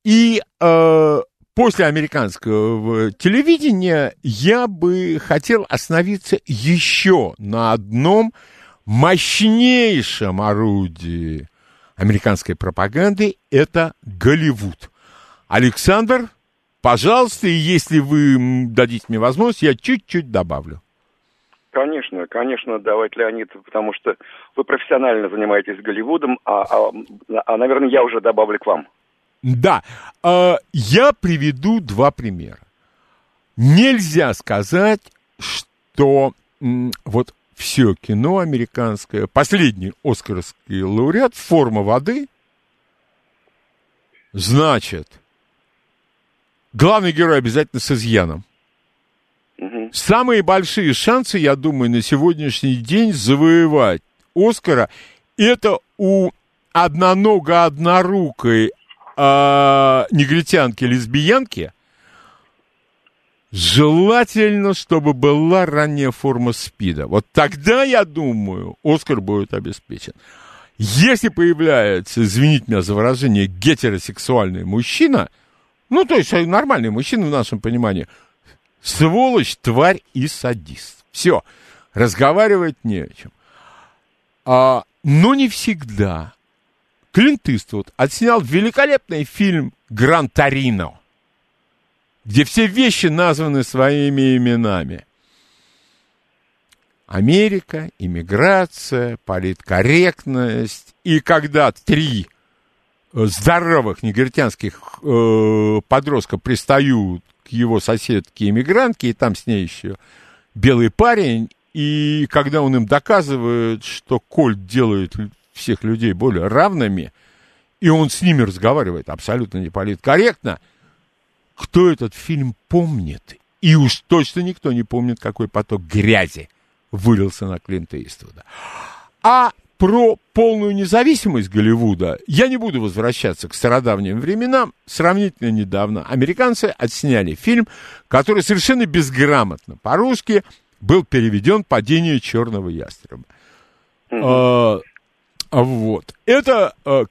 И э, после американского телевидения я бы хотел остановиться еще на одном мощнейшем орудии американской пропаганды – это Голливуд. Александр, пожалуйста, и если вы дадите мне возможность, я чуть-чуть добавлю. Конечно, конечно, давайте, Леонид, потому что вы профессионально занимаетесь Голливудом, а, а, а наверное, я уже добавлю к вам. Да, э, я приведу два примера. Нельзя сказать, что вот все кино американское, последний оскаровский лауреат, форма воды, значит, главный герой обязательно с изъяном. Самые большие шансы, я думаю, на сегодняшний день завоевать Оскара это у однонога-однорукой э, негритянки-лесбиянки. Желательно, чтобы была ранняя форма СПИДа. Вот тогда, я думаю, Оскар будет обеспечен. Если появляется, извините меня за выражение, гетеросексуальный мужчина, ну, то есть нормальный мужчина в нашем понимании – Сволочь, тварь и садист. Все. Разговаривать не о чем. А, но не всегда. Клинт Иствуд отснял великолепный фильм «Гран Торино», где все вещи названы своими именами. Америка, иммиграция, политкорректность. И когда три здоровых негритянских э, подростка пристают к его соседке-иммигрантке, и там с ней еще белый парень, и когда он им доказывает, что Кольт делает всех людей более равными, и он с ними разговаривает абсолютно неполиткорректно, кто этот фильм помнит? И уж точно никто не помнит, какой поток грязи вылился на Клинта Иствуда. А про полную независимость Голливуда я не буду возвращаться к стародавним временам. Сравнительно недавно американцы отсняли фильм, который совершенно безграмотно по-русски был переведен «Падение черного ястреба». Mm-hmm. А, вот. Это, а,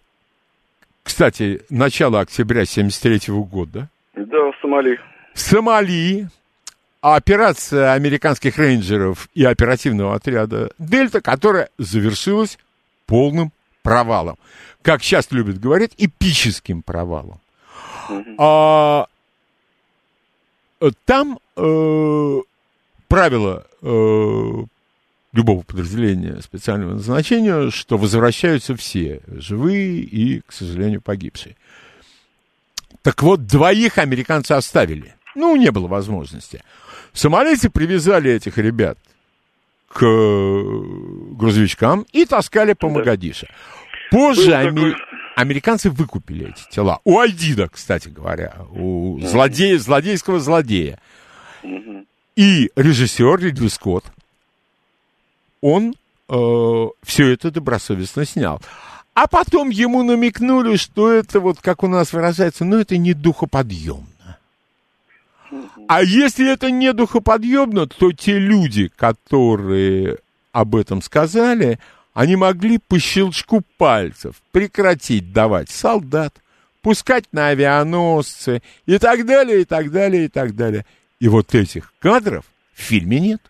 кстати, начало октября 73 года. Да, Сомали. Сомали, операция американских рейнджеров и оперативного отряда «Дельта», которая завершилась полным провалом. Как сейчас любят говорить, эпическим провалом. А, там э, правило э, любого подразделения специального назначения, что возвращаются все живые и, к сожалению, погибшие. Так вот, двоих американцы оставили. Ну, не было возможности. Сомалийцы привязали этих ребят к грузовичкам и таскали по Магадише. Позже ами... американцы выкупили эти тела. У Альдида, кстати говоря, у злодея, злодейского злодея. И режиссер Ридли Скотт, он э, все это добросовестно снял. А потом ему намекнули, что это вот, как у нас выражается, ну это не духоподъем. А если это не духоподъемно, то те люди, которые об этом сказали, они могли по щелчку пальцев прекратить давать солдат, пускать на авианосцы и так далее, и так далее, и так далее. И вот этих кадров в фильме нет.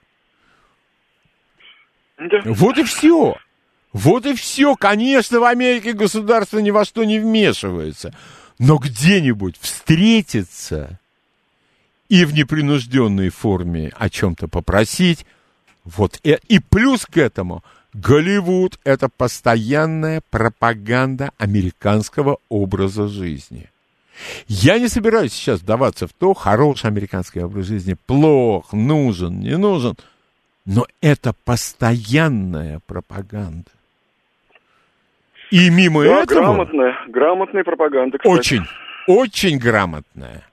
Да. Вот и все. Вот и все. Конечно, в Америке государство ни во что не вмешивается. Но где-нибудь встретиться и в непринужденной форме о чем-то попросить. Вот. И, и плюс к этому Голливуд – это постоянная пропаганда американского образа жизни. Я не собираюсь сейчас вдаваться в то, хороший американский образ жизни, плох, нужен, не нужен. Но это постоянная пропаганда. И мимо да, этого... грамотная, грамотная пропаганда, кстати. Очень, очень грамотная.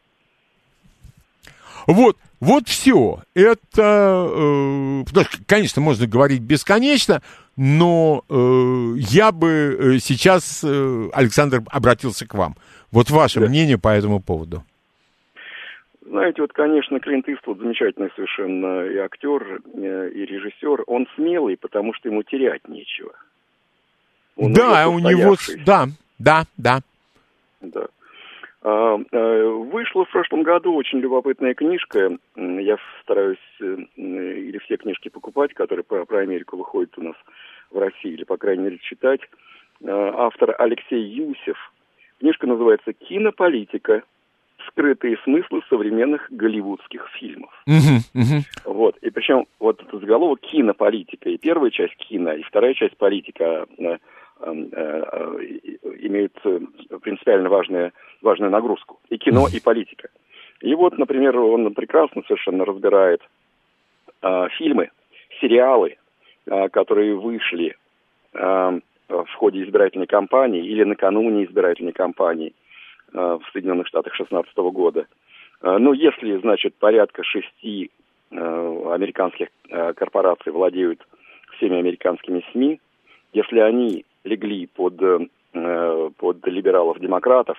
Вот, вот все. Это, э, конечно, можно говорить бесконечно, но э, я бы э, сейчас, э, Александр, обратился к вам. Вот ваше да. мнение по этому поводу. Знаете, вот, конечно, Клинт Иствуд замечательный совершенно и актер, и режиссер. Он смелый, потому что ему терять нечего. Он да, у него... Да, да, да. Да. А, э, вышла в прошлом году очень любопытная книжка. Я стараюсь э, или все книжки покупать, которые про, про Америку выходят у нас в России, или, по крайней мере, читать. А, автор Алексей Юсев. Книжка называется «Кинополитика. скрытые смыслы современных голливудских фильмов. Угу, угу. Вот. И причем вот этот заголовок кинополитика, и первая часть кино, и вторая часть политика э, имеют принципиально важную, важную нагрузку. И кино, и политика. И вот, например, он прекрасно совершенно разбирает э, фильмы, сериалы, э, которые вышли э, в ходе избирательной кампании или накануне избирательной кампании э, в Соединенных Штатах 2016 года. Э, ну, если, значит, порядка шести э, американских э, корпораций владеют всеми американскими СМИ, если они легли под, э, под либералов-демократов,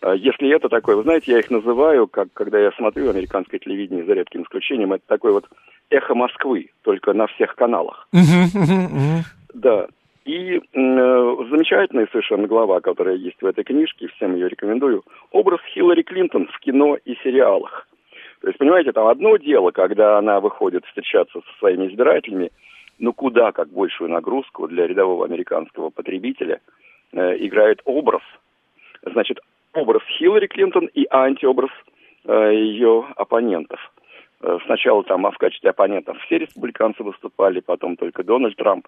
а если это такое, вы знаете, я их называю, как когда я смотрю американское телевидение, за редким исключением, это такой вот эхо Москвы, только на всех каналах. Да. И э, замечательная совершенно глава, которая есть в этой книжке, всем ее рекомендую, образ Хиллари Клинтон в кино и сериалах. То есть, понимаете, там одно дело, когда она выходит встречаться со своими избирателями, ну куда как большую нагрузку для рядового американского потребителя э, играет образ. Значит, образ Хиллари Клинтон и антиобраз э, ее оппонентов. Э, сначала там а в качестве оппонентов все республиканцы выступали, потом только Дональд Трамп.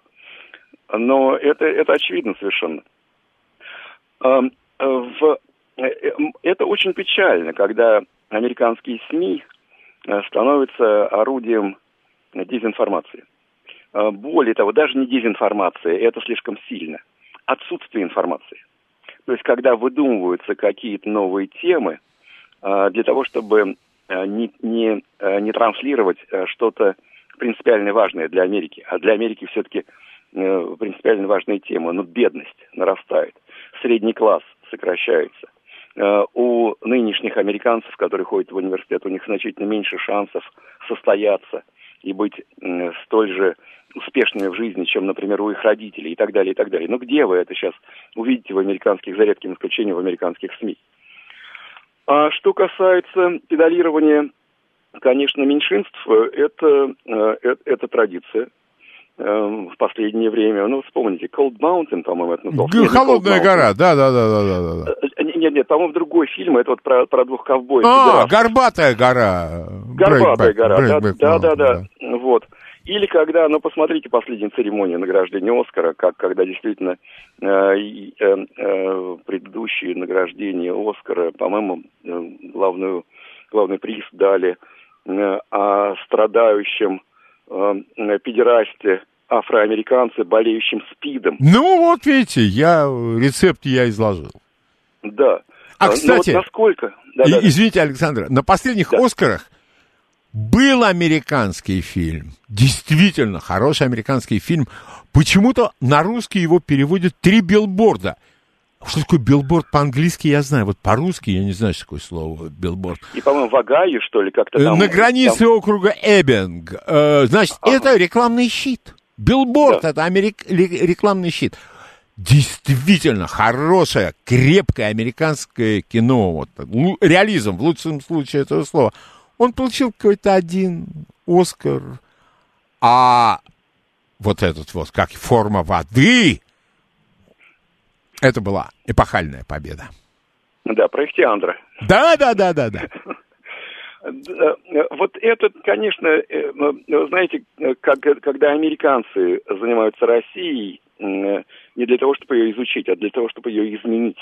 Но это, это очевидно совершенно. Э, в, э, это очень печально, когда американские СМИ э, становятся орудием дезинформации. Э, более того, даже не дезинформация, это слишком сильно. Отсутствие информации. То есть, когда выдумываются какие-то новые темы э, для того, чтобы э, не, не, не транслировать что-то принципиально важное для Америки. А для Америки все-таки принципиально важная тема. Но бедность нарастает, средний класс сокращается. У нынешних американцев, которые ходят в университет, у них значительно меньше шансов состояться и быть столь же успешными в жизни, чем, например, у их родителей и так далее, и так далее. Но где вы это сейчас увидите в американских, за редким исключением, в американских СМИ? А что касается педалирования, конечно, меньшинств, это, это, это традиция э, в последнее время. Ну, вспомните, Cold Mountain, по-моему, это назывался. Холодная гора, да, да, да, да, да. да. Нет, нет, по-моему, другой фильм, это вот про, про двух ковбоев. А, Горбатая гора. Горбатая гора, да, да, да, да, вот. Или когда, ну, посмотрите последнюю церемонию награждения Оскара, как когда действительно э, э, э, предыдущие награждения Оскара, по-моему, э, главную, главный приз дали э, о страдающем э, педерасте афроамериканце, болеющим СПИДом. Ну, вот видите, я рецепт я изложил. Да. А, кстати, ну, вот насколько... Да, и, да, извините, Александр, на последних да. «Оскарах» Был американский фильм, действительно хороший американский фильм. Почему-то на русский его переводят «Три билборда». Что такое билборд по-английски, я знаю. Вот по-русски я не знаю, что такое слово билборд. И, по-моему, в Огайо, что ли, как-то там... На границе там... округа Эббинг. Э, значит, ага. это рекламный щит. Билборд да. это америк... рекламный щит. Действительно хорошее, крепкое американское кино. Вот, реализм, в лучшем случае этого слова. Он получил какой-то один Оскар, а вот этот вот, как форма воды, это была эпохальная победа. Да, про Ихтиандра. Да, да, да, да, да. Вот это, конечно, э, знаете, как, когда американцы занимаются Россией, не для того, чтобы ее изучить, а для того, чтобы ее изменить.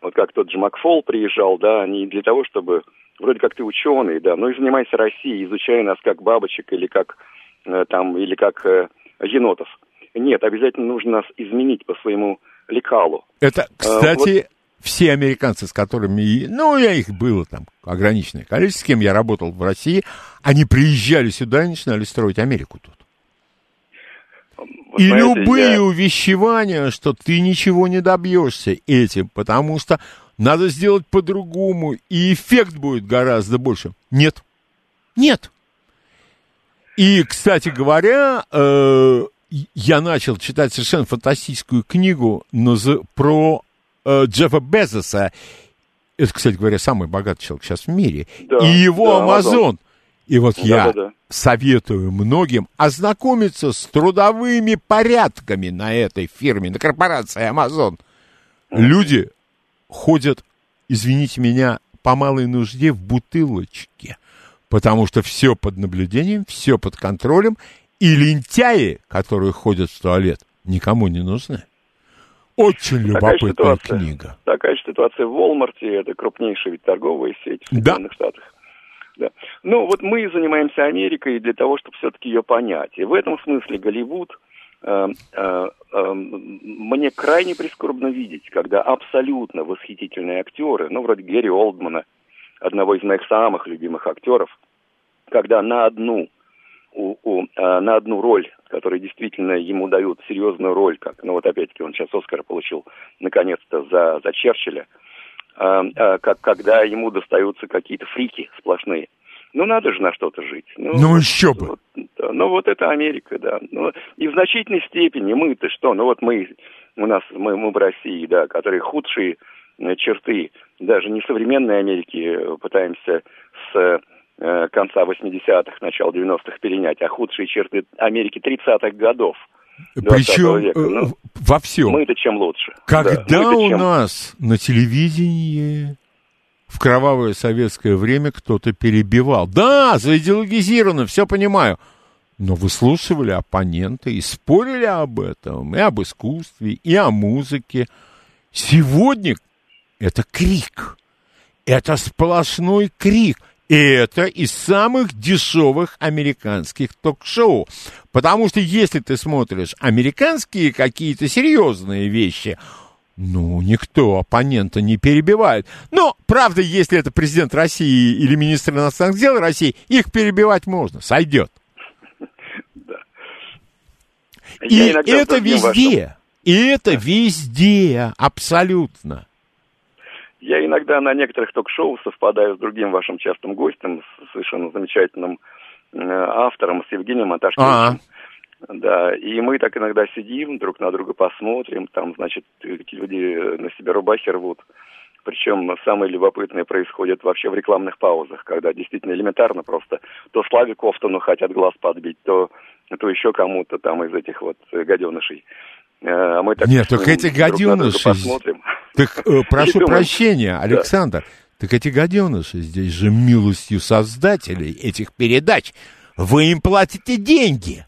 Вот как тот же Макфол приезжал, да, не для того, чтобы вроде как ты ученый, да, но и занимайся Россией, изучай нас как бабочек или как э, там, или как э, енотов. Нет, обязательно нужно нас изменить по своему лекалу. Это, э, кстати, вот... все американцы, с которыми, ну, я их было там ограниченное количество, с кем я работал в России, они приезжали сюда и начинали строить Америку тут. и знаете, любые я... увещевания, что ты ничего не добьешься этим, потому что надо сделать по-другому, и эффект будет гораздо больше. Нет. Нет. И, кстати говоря, э, я начал читать совершенно фантастическую книгу про э, Джеффа Безоса. Это, кстати говоря, самый богатый человек сейчас в мире. Да, и его да, Амазон. И вот да, я да, да. советую многим ознакомиться с трудовыми порядками на этой фирме, на корпорации Амазон. Люди ходят, извините меня, по малой нужде в бутылочке. Потому что все под наблюдением, все под контролем, и лентяи, которые ходят в туалет, никому не нужны. Очень любопытная такая ситуация, книга. Такая же ситуация в Волмарте, это крупнейшая ведь торговая сеть в Соединенных да. Штатах. Да. Ну, вот мы занимаемся Америкой для того, чтобы все-таки ее понять. И в этом смысле Голливуд э, э, э, мне крайне прискорбно видеть, когда абсолютно восхитительные актеры, ну, вроде Гэри Олдмана, одного из моих самых любимых актеров, когда на одну у, у, а, на одну роль, которая действительно ему дают серьезную роль, как, ну вот опять-таки он сейчас Оскар получил наконец-то за, за Черчилля, а, а, как, когда ему достаются какие-то фрики сплошные. Ну, надо же на что-то жить. Ну, ну еще бы. Вот, да, ну, вот это Америка, да. Ну, и в значительной степени мы-то что? Ну, вот мы, у нас, мы, мы в России, да, которые худшие э, черты даже не современной Америки э, пытаемся с Э, конца 80-х, начала 90-х перенять, а худшие черты Америки 30-х годов. Причем века. Ну, во всем. Мы-то чем лучше. Когда да, у чем... нас на телевидении в кровавое советское время кто-то перебивал. Да, заидеологизировано, все понимаю. Но выслушивали оппонента и спорили об этом, и об искусстве, и о музыке. Сегодня это крик. Это сплошной крик. И это из самых дешевых американских ток-шоу. Потому что если ты смотришь американские какие-то серьезные вещи, ну, никто оппонента не перебивает. Но, правда, если это президент России или министр иностранных дел России, их перебивать можно, сойдет. И это везде. И это везде, абсолютно. Я иногда на некоторых ток-шоу совпадаю с другим вашим частым гостем, с совершенно замечательным э, автором, с Евгением Аташкевичем. Да, и мы так иногда сидим, друг на друга посмотрим, там, значит, люди на себя рубахи рвут. Причем самое любопытное происходит вообще в рекламных паузах, когда действительно элементарно просто то Славе Кофтону хотят глаз подбить, то, то еще кому-то там из этих вот гаденышей. Э, а мы так Нет, только эти гаденыши... Так, э, прошу прощения, Александр, да. так эти гаденыши здесь же милостью создателей этих передач. Вы им платите деньги.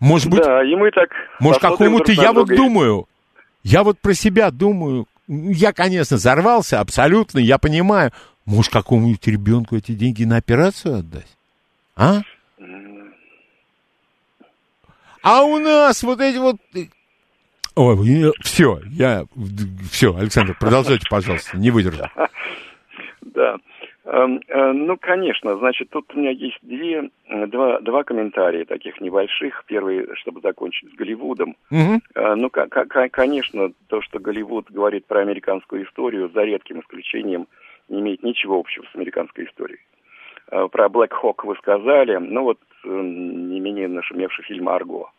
Может быть... Да, и мы так... Может, какому-то... Я вот думаю, я вот про себя думаю, я, конечно, взорвался абсолютно, я понимаю. Может, какому-нибудь ребенку эти деньги на операцию отдать? А? А у нас вот эти вот... Ой, все, я... Все, Александр, продолжайте, пожалуйста, не выдержу. Да. Эм, э, ну, конечно, значит, тут у меня есть две, два, два комментария таких небольших. Первый, чтобы закончить с Голливудом. Угу. Ну, конечно, то, что Голливуд говорит про американскую историю, за редким исключением, не имеет ничего общего с американской историей. Э, про Black Hawk вы сказали, ну вот не менее нашумевший фильм «Арго».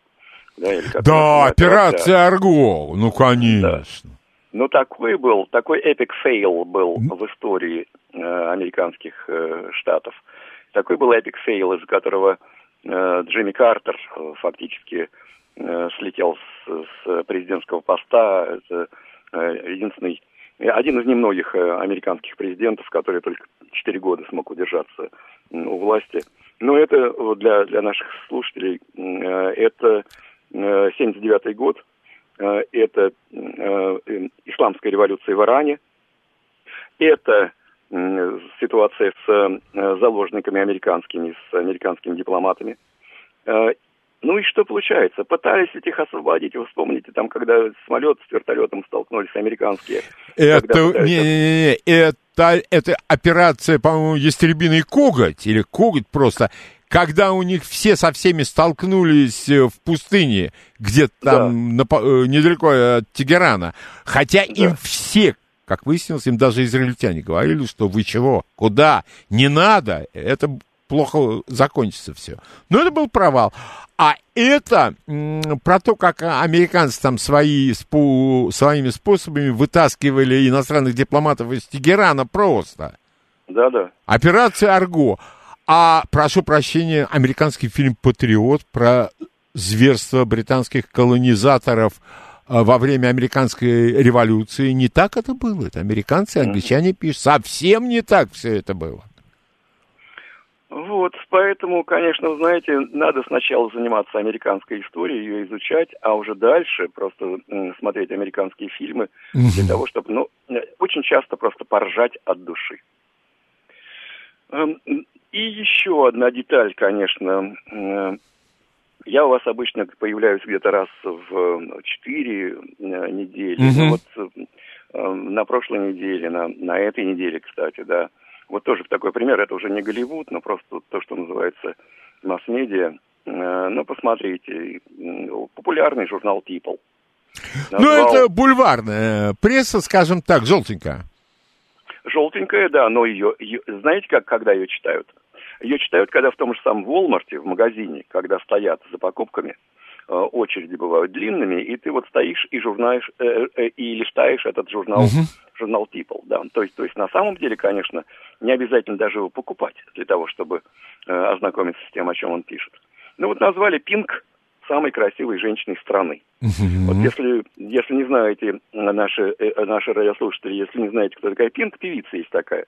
Да, или да операция «Арго», ну, конечно. Да. Ну, такой был, такой epic fail был в истории э, американских э, штатов. Такой был epic fail, из которого э, Джимми Картер э, фактически э, слетел с, с президентского поста. Это э, единственный, один из немногих э, американских президентов, который только 4 года смог удержаться э, у власти. Но это для, для наших слушателей, э, это 79 э, год, э, это исламская революция в Иране, это ситуация с заложниками американскими, с американскими дипломатами. Ну и что получается? Пытались ведь их освободить. Вы вспомните, там, когда самолет с вертолетом столкнулись американские. Это, не, не, не, это, это операция, по-моему, Ястребиный коготь, или коготь просто, когда у них все со всеми столкнулись э, в пустыне, где-то там да. на, э, недалеко от Тегерана. Хотя да. им все как выяснилось, им даже израильтяне говорили, что вы чего, куда, не надо, это плохо закончится все. Но это был провал. А это про то, как американцы там свои, спу, своими способами вытаскивали иностранных дипломатов из Тегерана просто. Да-да. Операция «Арго». А, прошу прощения, американский фильм «Патриот» про зверство британских колонизаторов во время американской революции. Не так это было. Это американцы, англичане пишут. Совсем не так все это было. Вот, поэтому, конечно, знаете, надо сначала заниматься американской историей, ее изучать, а уже дальше просто смотреть американские фильмы для того, чтобы, ну, очень часто просто поржать от души. Эм, и еще одна деталь, конечно. Э, я у вас обычно появляюсь где-то раз в четыре э, недели. Mm-hmm. Вот э, на прошлой неделе, на, на этой неделе, кстати, да, вот тоже такой пример, это уже не Голливуд, но просто то, что называется масс-медиа. Э, ну, посмотрите, популярный журнал People. Ну, Назвал... Ну, это бульварная пресса, скажем так, желтенькая. Желтенькая, да, но ее, ее, знаете, как, когда ее читают? Ее читают, когда в том же самом Walmart, в магазине, когда стоят за покупками, э, очереди бывают длинными, и ты вот стоишь и журнаешь, э, э, и листаешь этот журнал, uh-huh. журнал People, да. То есть, то есть на самом деле, конечно, не обязательно даже его покупать для того, чтобы э, ознакомиться с тем, о чем он пишет. Ну вот назвали Пинк самой красивой женщиной страны. Uh-huh. Вот если, если не знаете, наши, э, наши радиослушатели, если не знаете, кто такая Пинк, певица есть такая.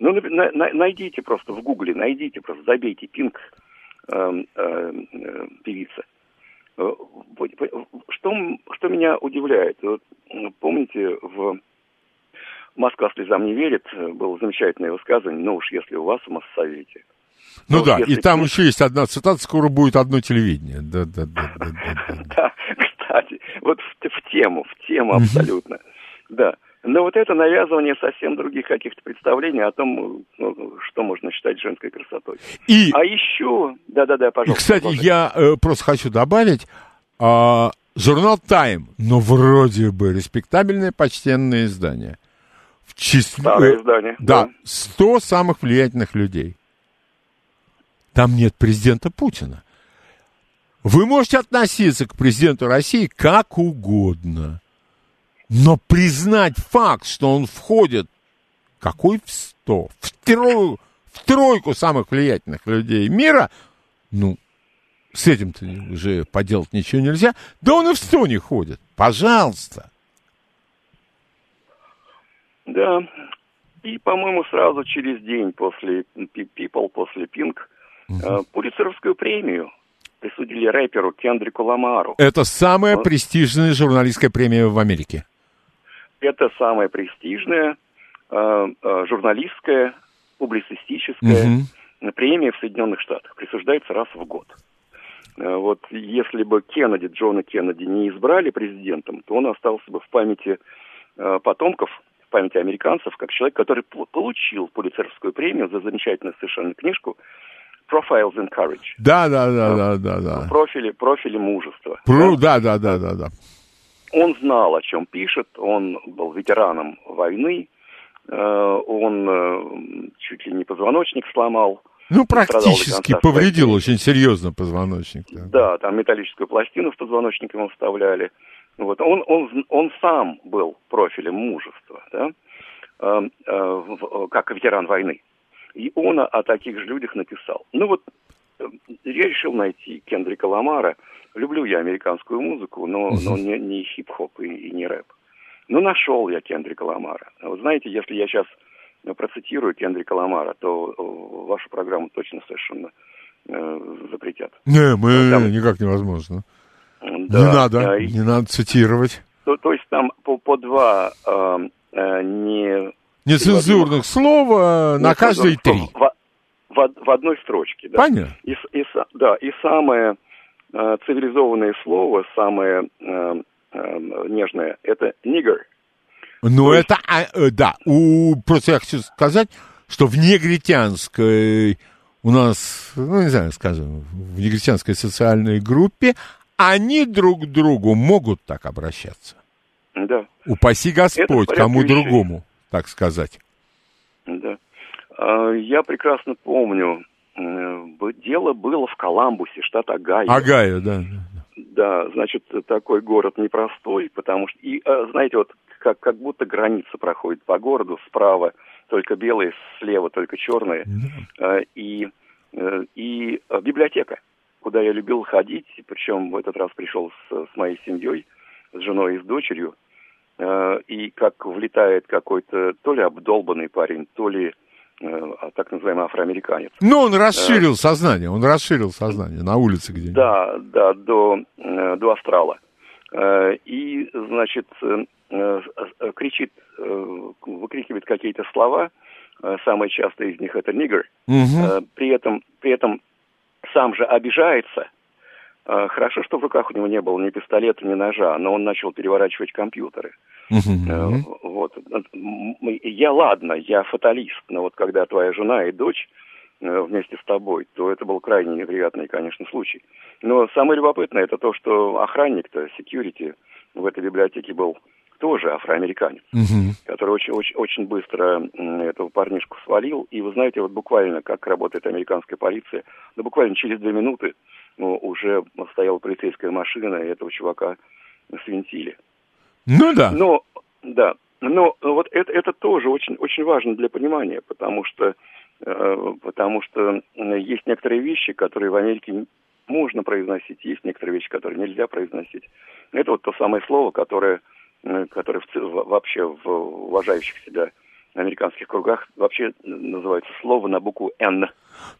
Ну, на, на, найдите просто в Гугле, найдите просто, забейте Пинк э, э, э, певица. Э, что, что меня удивляет, вот, помните, в «Москва слезам не верит» было замечательное высказывание, ну уж если у вас в Моссовете. Ну, ну да, и там еще есть одна цитата, скоро будет одно телевидение. Да, да, да, да, да, да. кстати, вот в, в тему, в тему абсолютно. Да. Но вот это навязывание совсем других каких-то представлений о том, ну, что можно считать женской красотой. И, а еще, да-да-да, пожалуйста. И, кстати, пожалуйста. я э, просто хочу добавить, э, журнал Time, ну, вроде бы респектабельное, почтенное издание. В числе... Старое издание. Да, да, 100 самых влиятельных людей. Там нет президента Путина. Вы можете относиться к президенту России как угодно. Но признать факт, что он входит, какой в сто, в, трою, в тройку самых влиятельных людей мира, ну, с этим-то уже поделать ничего нельзя, да он и в сто не ходит. Пожалуйста. Да. И, по-моему, сразу через день после People, после Pink, угу. Пулицеровскую премию присудили рэперу Кендрику Ламару. Это самая Он... престижная журналистская премия в Америке. Это самая престижная э, э, журналистская, публицистическая угу. премия в Соединенных Штатах. Присуждается раз в год. Э, вот если бы Кеннеди, Джона Кеннеди не избрали президентом, то он остался бы в памяти э, потомков, в памяти американцев, как человек, который получил Пулицеровскую премию за замечательную совершенно книжку Profiles in Courage. Да, да, да, да, да, да. Профили, профили мужества. Про, да, да, да, да, да. Он знал, о чем пишет, он был ветераном войны, э, он э, чуть ли не позвоночник сломал. Ну, практически повредил очень серьезно позвоночник. Да. да, там металлическую пластину в позвоночник ему вставляли. Вот. Он, он, он сам был профилем мужества, да? э, как ветеран войны. И он о таких же людях написал. Ну вот, я решил найти Кендрика Ламара – Люблю я американскую музыку, но, но не, не хип-хоп и, и не рэп. Ну, нашел я Кендрика Ламара. Вот знаете, если я сейчас процитирую Кендрика Ламара, то вашу программу точно совершенно э, запретят. Не, мы там... никак невозможно. Да, не надо, э, не надо цитировать. То, то есть там по, по два э, э, не... Нецензурных слова на каждые три. В, в, в одной строчке. Да. Понятно. И, и, да, и самое Э, цивилизованное слово, самое э, э, нежное, это нигер. Ну, это, есть... а, да, у, просто я хочу сказать, что в негритянской, у нас, ну, не знаю, скажем, в негритянской социальной группе, они друг к другу могут так обращаться. Да. Упаси Господь, кому вещей. другому, так сказать. Да. А, я прекрасно помню, дело было в Коламбусе, штат Огайо. Огайо, да. Да, значит, такой город непростой, потому что, и, а, знаете, вот как, как будто граница проходит по городу, справа только белые, слева только черные, да. и, э, и библиотека, куда я любил ходить, причем в этот раз пришел с, с моей семьей, с женой и с дочерью, э, и как влетает какой-то то ли обдолбанный парень, то ли э, а, так называемый афроамериканец. Ну, он расширил сознание, он расширил сознание на улице где-нибудь. Да, да, до, до астрала. И, значит, кричит, выкрикивает какие-то слова, самое частое из них это «нигер», угу. при, этом, при этом сам же обижается – хорошо, что в руках у него не было ни пистолета, ни ножа, но он начал переворачивать компьютеры. Uh-huh. Вот. Я ладно, я фаталист, но вот когда твоя жена и дочь э, вместе с тобой, то это был крайне неприятный, конечно, случай. Но самое любопытное это то, что охранник-то, security в этой библиотеке был тоже афроамериканец, uh-huh. который очень, очень, очень быстро этого парнишку свалил. И вы знаете, вот буквально как работает американская полиция, да буквально через две минуты ну, уже стояла полицейская машина, и этого чувака свинтили. Ну да. Но, да, но вот это, это тоже очень, очень важно для понимания, потому что, э, потому что есть некоторые вещи, которые в Америке можно произносить, есть некоторые вещи, которые нельзя произносить. Это вот то самое слово, которое, которое в, вообще в уважающих себя американских кругах вообще называется слово на букву N.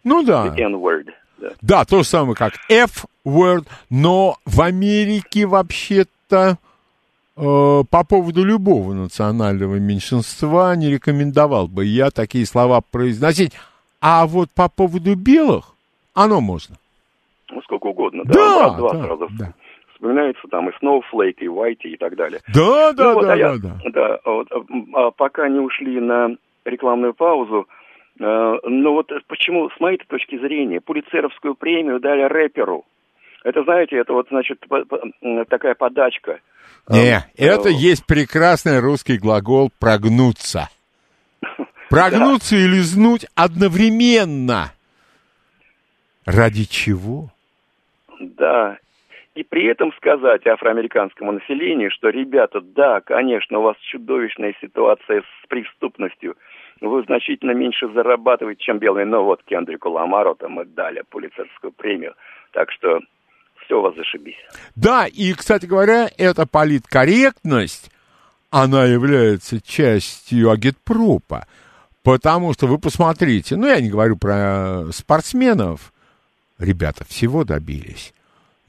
Ну да. N-word. Да. да, то же самое, как F-word, но в Америке вообще-то э, по поводу любого национального меньшинства не рекомендовал бы я такие слова произносить. А вот по поводу белых, оно можно. Ну, сколько угодно, да. Да, два да, сразу да. Вспоминается там и Snowflake, и Whitey и так далее. Да, да, ну, вот, да, а я, да, да. да вот, а, пока не ушли на рекламную паузу, Э, но вот почему, с моей точки зрения, пулицеровскую премию дали рэперу? Это, знаете, это вот, значит, такая подачка. Не, э, это есть прекрасный русский глагол «прогнуться». Прогнуться и лизнуть одновременно. Ради чего? Да. И при этом сказать афроамериканскому населению, что, ребята, да, конечно, у вас чудовищная ситуация с преступностью – вы значительно меньше зарабатываете, чем белые. Но вот Кендрику Ламару там мы дали пулицерскую премию. Так что все у вас зашибись. Да, и, кстати говоря, эта политкорректность, она является частью агитпропа. Потому что вы посмотрите, ну, я не говорю про спортсменов, ребята всего добились.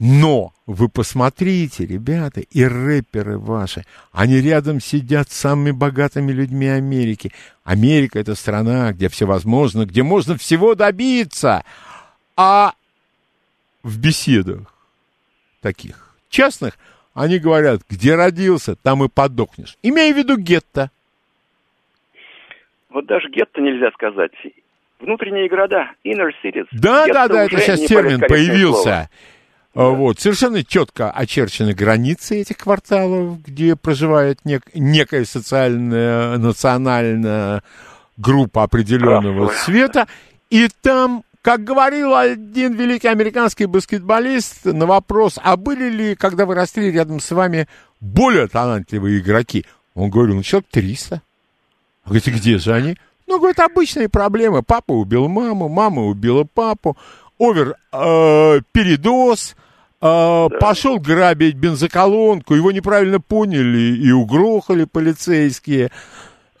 Но вы посмотрите, ребята, и рэперы ваши, они рядом сидят с самыми богатыми людьми Америки. Америка это страна, где все возможно, где можно всего добиться. А в беседах таких частных они говорят, где родился, там и подохнешь. Имея в виду гетто. Вот даже гетто нельзя сказать. Внутренние города, inner cities. Да, да, да, это сейчас термин появился. Слово. Да. Вот, совершенно четко очерчены границы этих кварталов, где проживает нек- некая социальная, национальная группа определенного Правда. цвета. И там, как говорил один великий американский баскетболист на вопрос, а были ли, когда вы росли рядом с вами, более талантливые игроки? Он говорил, ну, человек 300. Он говорит, где же они? Ну, говорит, обычные проблемы. Папа убил маму, мама убила папу, овер э, передоз, э, да. пошел грабить бензоколонку, его неправильно поняли и угрохали полицейские,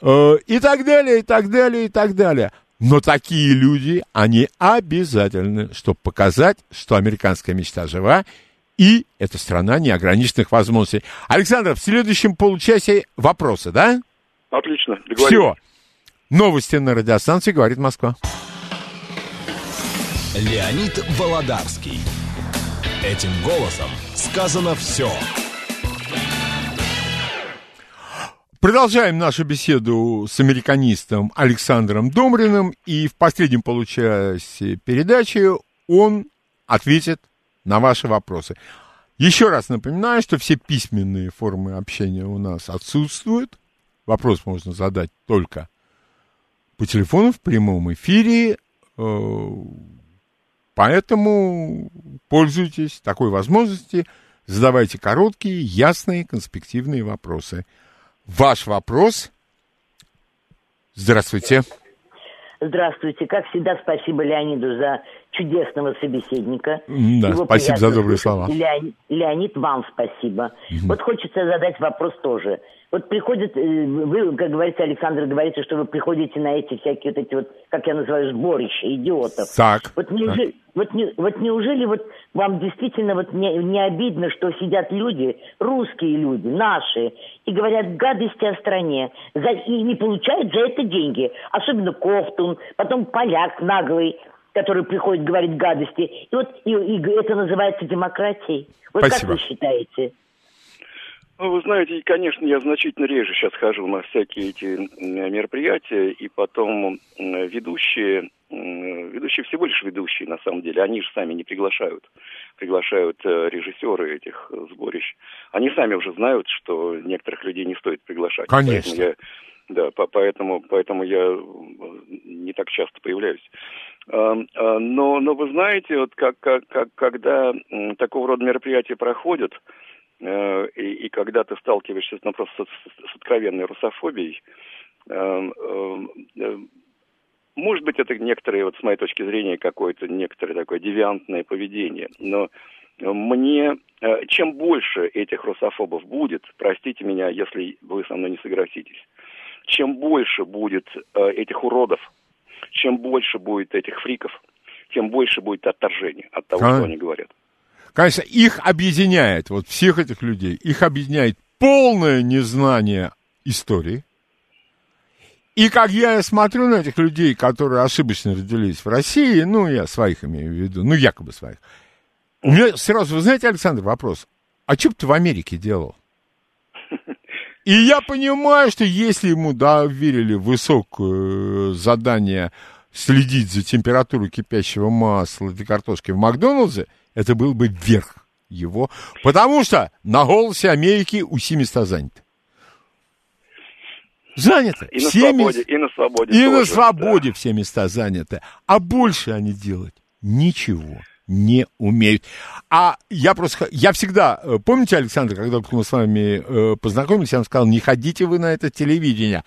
э, и так далее, и так далее, и так далее. Но такие люди, они обязательны, чтобы показать, что американская мечта жива, и это страна неограниченных возможностей. Александр, в следующем получасе вопросы, да? Отлично, Все. Новости на радиостанции «Говорит Москва». Леонид Володарский. Этим голосом сказано все. Продолжаем нашу беседу с американистом Александром Домриным, и в последнем получасе передачи он ответит на ваши вопросы. Еще раз напоминаю, что все письменные формы общения у нас отсутствуют. Вопрос можно задать только по телефону в прямом эфире. Поэтому пользуйтесь такой возможностью, задавайте короткие, ясные, конспективные вопросы. Ваш вопрос. Здравствуйте. Здравствуйте. Как всегда, спасибо Леониду за чудесного собеседника. Да, Его спасибо за добрые слова. Леонид, Леонид, вам спасибо. Вот хочется задать вопрос тоже. Вот приходит, э, вы, как говорится, Александр, говорите, что вы приходите на эти всякие вот эти вот, как я называю, сборища идиотов. Так. Вот неужели, вот, не, вот неужели вот вам действительно вот не, не обидно, что сидят люди, русские люди, наши, и говорят гадости о стране, за, и не получают за это деньги. Особенно Кофтун, потом поляк наглый, который приходит говорить гадости. И вот и, и это называется демократией. Вот Спасибо. как вы считаете? Ну, вы знаете, и, конечно, я значительно реже сейчас хожу на всякие эти мероприятия, и потом ведущие, ведущие всего лишь ведущие, на самом деле, они же сами не приглашают, приглашают э, режиссеры этих э, сборищ. Они сами уже знают, что некоторых людей не стоит приглашать. Конечно. Поэтому я, да, по- поэтому, поэтому я э, не так часто появляюсь. А, Но, но вы знаете, вот как, как, как, когда такого рода мероприятия проходят, и, и когда ты сталкиваешься ну, просто с, с- откровенной русофобией, э, э, э, может быть, это некоторые, вот с моей точки зрения, какое-то некоторое такое девиантное поведение, но мне, э, чем больше этих русофобов будет, простите меня, если вы со мной не согласитесь, чем больше будет э, этих уродов, чем больше будет этих фриков, тем больше будет отторжения от того, А. что они говорят. Конечно, их объединяет, вот всех этих людей, их объединяет полное незнание истории. И как я смотрю на этих людей, которые ошибочно родились в России, ну, я своих имею в виду, ну, якобы своих, у меня сразу, вы знаете, Александр, вопрос, а что бы ты в Америке делал? И я понимаю, что если ему доверили высокое задание следить за температурой кипящего масла для картошки в Макдональдсе, это был бы верх его. Потому что на голосе Америки у места заняты. Занято. И на Все свободе, мест- и на свободе и на тоже, свободе все места заняты. А больше они делать ничего не умеют. А я просто... Я всегда... э, Помните, Александр, когда мы с вами э, познакомились, я вам сказал, не ходите вы на это телевидение.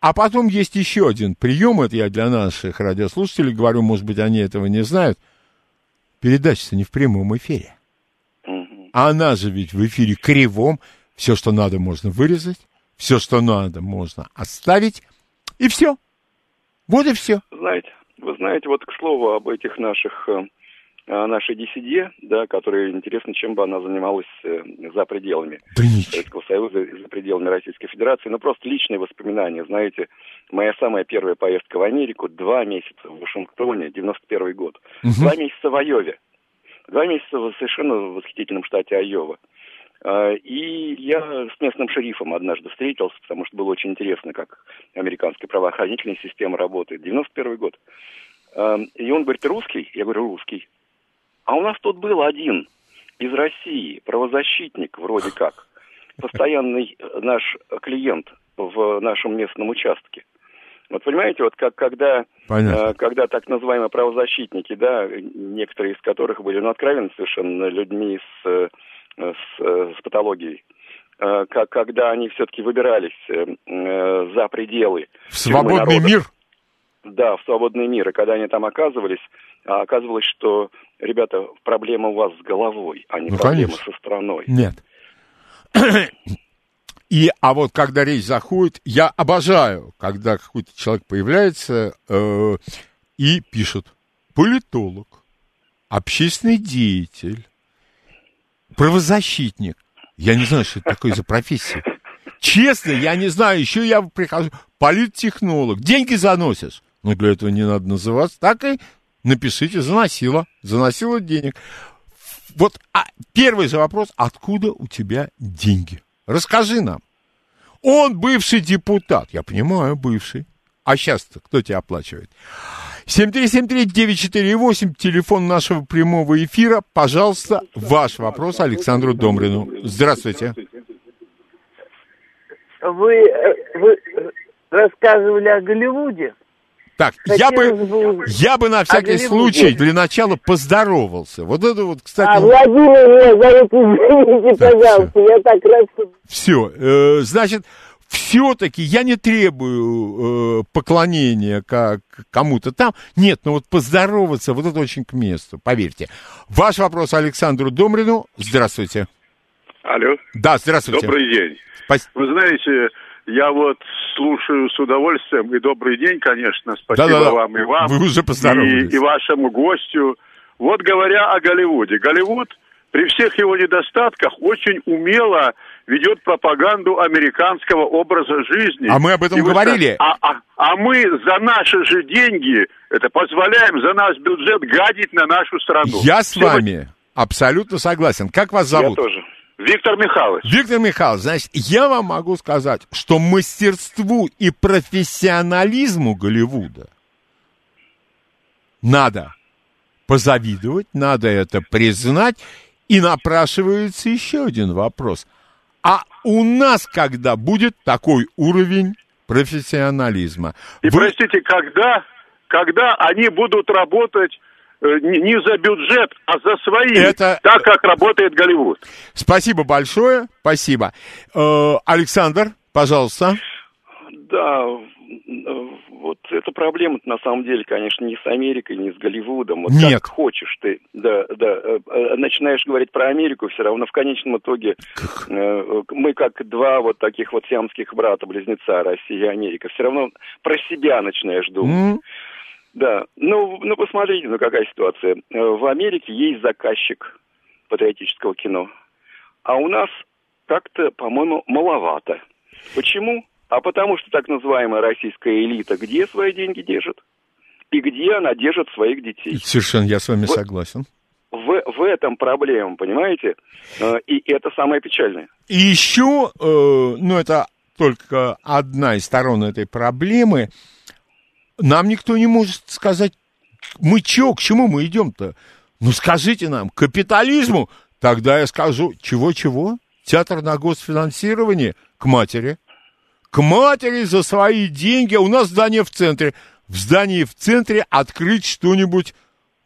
А потом есть еще один прием, это я для наших радиослушателей говорю, может быть, они этого не знают. Передача-то не в прямом эфире. А она же ведь в эфире кривом. Все, что надо, можно вырезать. Все, что надо, можно оставить. И все. Вот и все. Знаете, вы знаете, вот к слову об этих наших э, нашей диссиде, да, которая интересно, чем бы она занималась э, за пределами Да. Советского Союза и за пределами Российской Федерации. Ну, просто личные воспоминания. Знаете, моя самая первая поездка в Америку, два месяца в Вашингтоне, 91 год. Два месяца в Айове. Два месяца в совершенно восхитительном штате Айова. А, И я с местным шерифом однажды встретился, потому что было очень интересно, как американская правоохранительная система работает. 91 год. А, И он говорит, русский? Я говорю, русский. А у нас тут был один из России, правозащитник вроде как, постоянный э, наш клиент в нашем местном участке. Вот понимаете, вот как когда, э, когда так называемые правозащитники, да, некоторые из которых были, ну, откровенно совершенно людьми с, э, с, э, с патологией, э, как, когда они все-таки выбирались э, за пределы В свободный народа, мир. да, в свободный мир. И когда они там оказывались, а оказывалось, что, ребята, проблема у вас с головой, а не Ну, проблема конечно. со страной. Нет. И, а вот когда речь заходит, я обожаю, когда какой-то человек появляется э, и пишет политолог, общественный деятель, правозащитник. Я не знаю, что это такое за профессия. Честно, я не знаю, еще я прихожу, политтехнолог, деньги заносишь. Ну, для этого не надо называться. Так и напишите, заносила, заносила денег. Вот а, первый же вопрос, откуда у тебя деньги? Расскажи нам. Он бывший депутат. Я понимаю, бывший. А сейчас-то кто тебя оплачивает? 7373948, телефон нашего прямого эфира. Пожалуйста, ваш вопрос Александру Домрину. Здравствуйте. Вы, э, вы рассказывали о Голливуде. Так, я бы, я бы на всякий Голливуде. случай для начала поздоровался. Вот это вот, А, кстати, Владимир меня зовут, извините, пожалуйста, я так рад, что... все. значит, все-таки я не требую э, поклонения как кому-то там. Нет, ну вот поздороваться, вот это очень к месту, поверьте. Ваш вопрос Александру Домрину. Здравствуйте. Алло. Да, здравствуйте. Добрый день. Спас- Вы знаете, я вот слушаю с удовольствием, и добрый день, конечно, спасибо Да-да-да. вам и вам. Вы уже поздоровались. И, и вашему гостю. Вот говоря о Голливуде. Голливуд при всех его недостатках очень умело ведет пропаганду американского образа жизни. А мы об этом И вы говорили. А, а- а мы за наши же деньги, это позволяем за наш бюджет гадить на нашу страну. Я с Все вы- вами абсолютно согласен. Как вас зовут? Я тоже. Виктор Михайлович. Виктор Михайлович, значит, я вам могу сказать, что мастерству и профессионализму Голливуда надо позавидовать, надо это признать, и напрашивается еще один вопрос. А у нас когда будет такой уровень профессионализма? И Вы- простите, когда, когда они будут работать не, не за бюджет, а за свои, Это- так как работает Голливуд. Спасибо большое, спасибо. Э, Александр, пожалуйста. Да, э, вот эта проблема на самом деле, конечно, не с Америкой, не с Голливудом. Вот Нет. как хочешь ты, да, да, э, э, начинаешь говорить про Америку, все равно в конечном итоге э, мы как два вот таких вот сиамских брата-близнеца, Россия и Америка, все равно про себя начинаешь думать. М? Да, ну, ну посмотрите, ну какая ситуация. Э, В Америке есть заказчик патриотического кино, а у нас как-то, по-моему, маловато. Почему? А потому что так называемая российская элита где свои деньги держит? И где она держит своих детей? Совершенно я с вами Вот. согласен. В, в этом проблема, понимаете? Э, И это самое печальное. И еще, э, ну это только одна из сторон этой проблемы, нам никто не может сказать, мы чё, к чему мы идем-то? Ну скажите нам, к капитализму? Тогда я скажу, чего-чего? Театр на госфинансирование? К матери. К матери за свои деньги. У нас здание в центре. В здании в центре открыть что-нибудь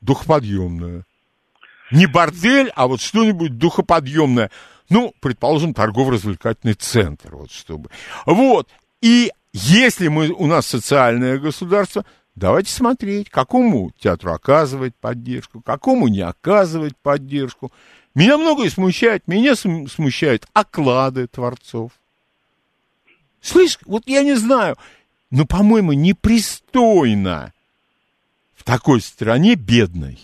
духоподъемное. Не бордель, а вот что-нибудь духоподъемное. Ну, предположим, торгово-развлекательный центр, вот чтобы. Вот. И если мы, у нас социальное государство, давайте смотреть, какому театру оказывать поддержку, какому не оказывать поддержку. Меня многое смущает. Меня см- смущают оклады творцов. Слышь, вот я не знаю, но, по-моему, непристойно в такой стране бедной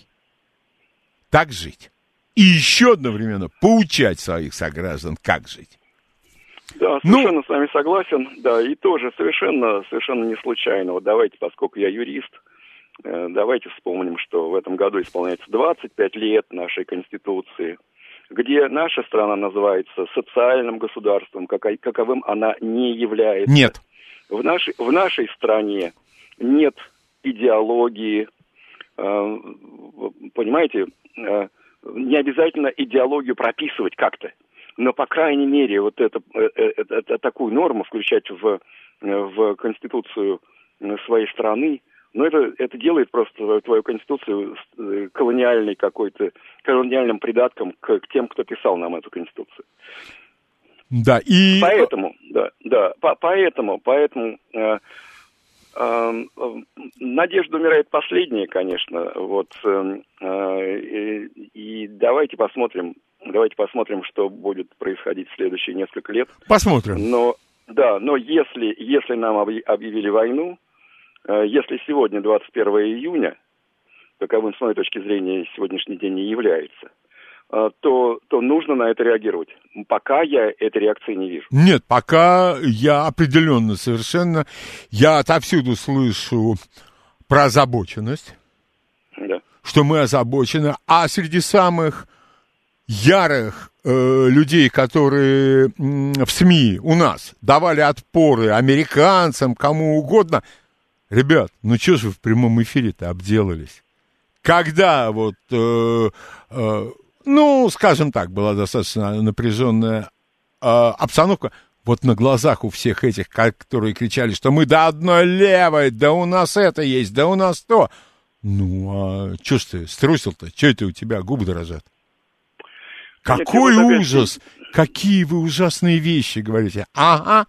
так жить. И еще одновременно поучать своих сограждан, как жить. Да, Ну- совершенно с вами согласен. Да, и тоже совершенно, совершенно не случайно. Вот давайте, поскольку я юрист, э, давайте вспомним, что в этом году исполняется 25 лет нашей Конституции, где наша страна называется социальным государством, каковым она не является. Нет. В нашей, в нашей стране нет идеологии, э, понимаете, э, не обязательно идеологию прописывать как-то, но, по крайней мере, вот это, э, э, это- это такую норму включать в, э, в Конституцию э, своей страны, но это, это делает просто твою Конституцию э, колониальной какой-то, колониальным придатком к, к тем, кто писал нам эту Конституцию. Да, и... Поэтому, да, да, по- поэтому, поэтому э, э, э, надежда умирает последняя, конечно, вот, э, э, и давайте посмотрим, давайте посмотрим, что будет происходить в следующие несколько лет. Посмотрим. Но, да, но если, если нам объ- объявили войну, э, если сегодня 21 июня, каковым с моей точки зрения сегодняшний день не является, э, то, то нужно на это реагировать. Пока я этой реакции не вижу. Нет, пока я определенно совершенно... Я отовсюду слышу про озабоченность, Да. что мы озабочены, а среди самых ярых э, людей, которые м, в СМИ у нас давали отпоры американцам, кому угодно, ребят, ну что же вы в прямом эфире-то обделались? Когда вот, э, э, ну, скажем так, была достаточно напряженная э, обстановка, вот на глазах у всех этих, которые кричали, что мы до одной левой, да у нас это есть, да у нас то. Ну, а что ж ты струсил-то? Что это у тебя губы дрожат? Какой вот ужас! Какие вы ужасные вещи говорите. Ага.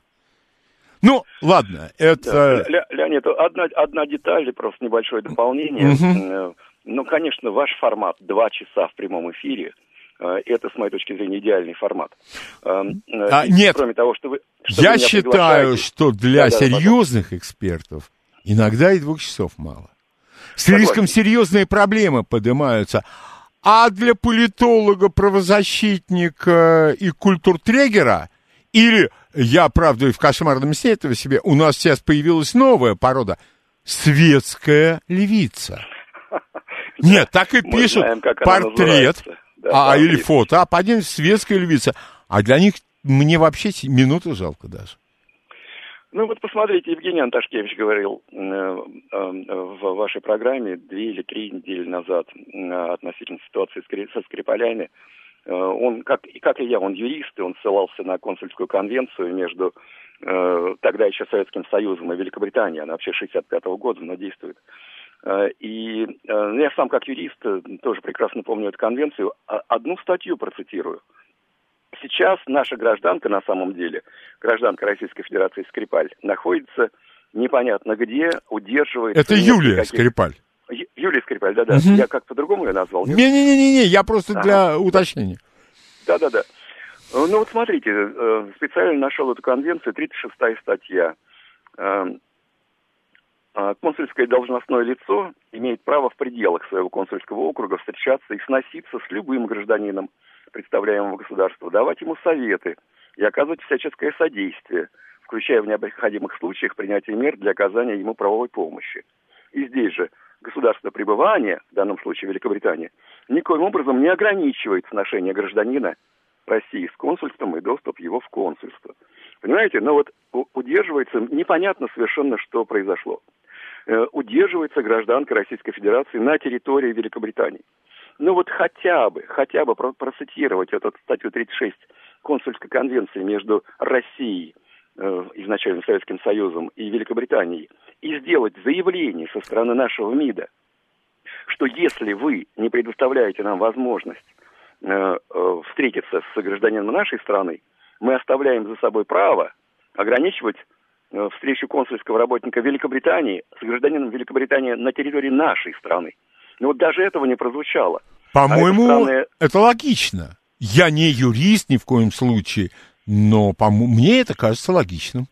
Ну, ладно, это... Да, Ле- Леонид, одна, одна деталь, просто небольшое дополнение. Э, Ну, конечно, ваш формат два часа в прямом эфире, э, это, с моей точки зрения, идеальный формат. Э, э, А, и нет. Кроме того, что вы... что Я вы считаю, что для Да-да, серьезных экспертов иногда и двух часов мало. Слишком Согласен. серьезные проблемы поднимаются. А для политолога, правозащитника и культуртрегера, или, я, правда, и в кошмарном сне этого себе, у нас сейчас появилась новая порода – светская львица. Нет, так и пишут знаем, портрет. Да, а, или фото, а под ним светская львица. А для них мне вообще минуту жалко даже. Ну вот посмотрите, Евгений Анташкевич говорил э, э, в вашей программе две или три недели назад э, относительно ситуации со Скрипалями. Э, Он, как, как и я, он юрист, и он ссылался на консульскую конвенцию между э, тогда еще Советским Союзом и Великобританией. Она вообще 65 года, но действует. Э, И ну, я сам как юрист тоже прекрасно помню эту конвенцию. А- Одну статью процитирую. Сейчас наша гражданка на самом деле, гражданка Российской Федерации Скрипаль, находится непонятно где, удерживается... Это Юлия никаких- Скрипаль. Юлия Скрипаль, да-да. Мгм. Я как по-другому ее назвал. Не-не-не, я просто Ага. для уточнения. Да-да-да. Ну вот смотрите, э, специально нашел эту конвенцию, 36 статья. Э, э, Консульское должностное лицо имеет право в пределах своего консульского округа встречаться и сноситься с любым гражданином представляемого государства, давать ему советы и оказывать всяческое содействие, включая в необходимых случаях принятие мер для оказания ему правовой помощи. И здесь же государство пребывания, в данном случае Великобритания, никоим образом не ограничивает сношение гражданина России с консульством и доступ его в консульство. Понимаете, но вот удерживается, непонятно совершенно, что произошло. Э, удерживается гражданка Российской Федерации на территории Великобритании. Ну вот хотя бы, хотя бы про- процитировать эту статью 36 консульской конвенции между Россией, э, изначально Советским Союзом и Великобританией, и сделать заявление со стороны нашего МИДа, что если вы не предоставляете нам возможность э, э, встретиться с гражданином нашей страны, мы оставляем за собой право ограничивать э, встречу консульского работника Великобритании с гражданином Великобритании на территории нашей страны. Но вот даже этого не прозвучало. По-моему, А это странное- это логично. Я не юрист ни в коем случае, но по мне это кажется логичным.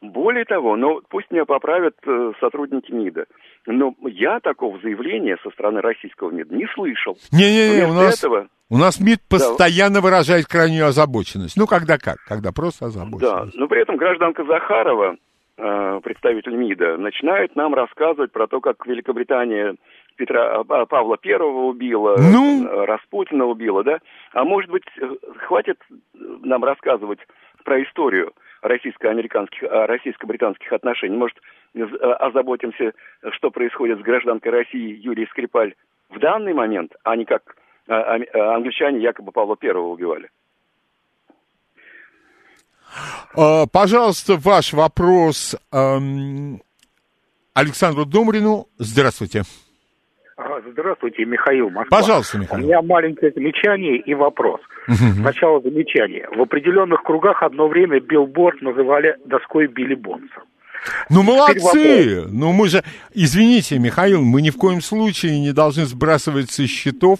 Более того, ну пусть меня поправят э, сотрудники МИДа, но я такого заявления со стороны российского МИДа не слышал. Не-не-не, у нас, этого, у нас МИД постоянно выражает крайнюю озабоченность. Ну, когда как? Когда просто да, озабоченность. но при этом гражданка Захарова, э, представитель МИДа, начинает нам рассказывать про то, как Великобритания Петра а, Павла Первого убила, Ну? э, Распутина убила, да? А может быть, э, хватит нам рассказывать про историю российско-американских, а, российско-британских отношений? Может, э, озаботимся, что происходит с гражданкой России Юрией Скрипаль в данный момент, а не как а, а, англичане якобы Павла Первого убивали? А, пожалуйста, ваш вопрос эм, Александру Домрину. Здравствуйте. Здравствуйте, Михаил Москва. Пожалуйста, У Михаил. меня маленькое замечание и вопрос. Сначала замечание. В определенных кругах одно время билборд называли доской Билли Бонса. Ну, молодцы! Ну, мы же... Извините, Михаил, мы ни в коем случае не должны сбрасывать со счетов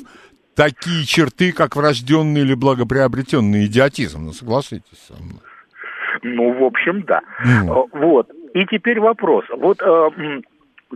такие черты, как врожденный или благоприобретенный идиотизм. Ну, согласитесь со мной. Ну, в общем, да. Э, Вот. И теперь вопрос. Вот э,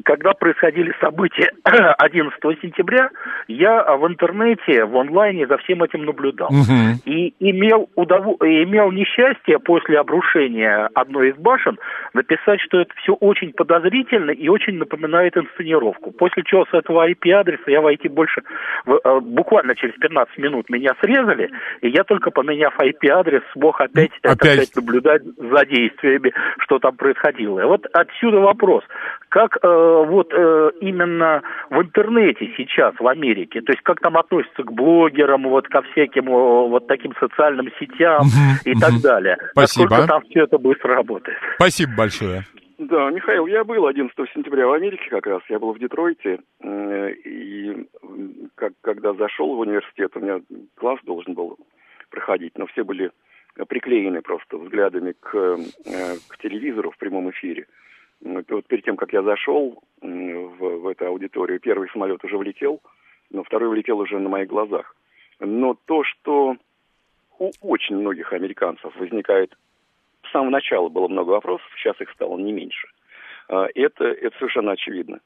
когда происходили события 11 сентября, я э, в интернете, в онлайне за всем этим наблюдал. Мгм. И имел, удов... имел несчастье после обрушения одной из башен написать, что это все очень подозрительно и очень напоминает инсценировку. После чего с этого IP-адреса я войти больше... э, Буквально через 15 минут меня срезали, и я только поменяв IP-адрес смог опять, Опять. сказать, наблюдать за действиями, что там происходило. И вот отсюда вопрос. Как э, вот э, именно в интернете сейчас в Америке, то есть как там относятся к блогерам, вот ко всяким э, вот таким социальным сетям и так далее. Спасибо. Насколько там все это быстро работает. Спасибо большое. Да, Михаил, я был 11 сентября в Америке как раз, я был в Детройте, э, и как, когда зашел в университет, у меня класс должен был проходить, но все были приклеены просто взглядами к, э, к телевизору в прямом эфире. Вот перед тем, как я зашел в, в эту аудиторию, первый самолет уже влетел, но второй влетел уже на моих глазах. Но то, что у очень многих американцев возникает с самого начала было много вопросов, сейчас их стало не меньше. А, это, это совершенно очевидно.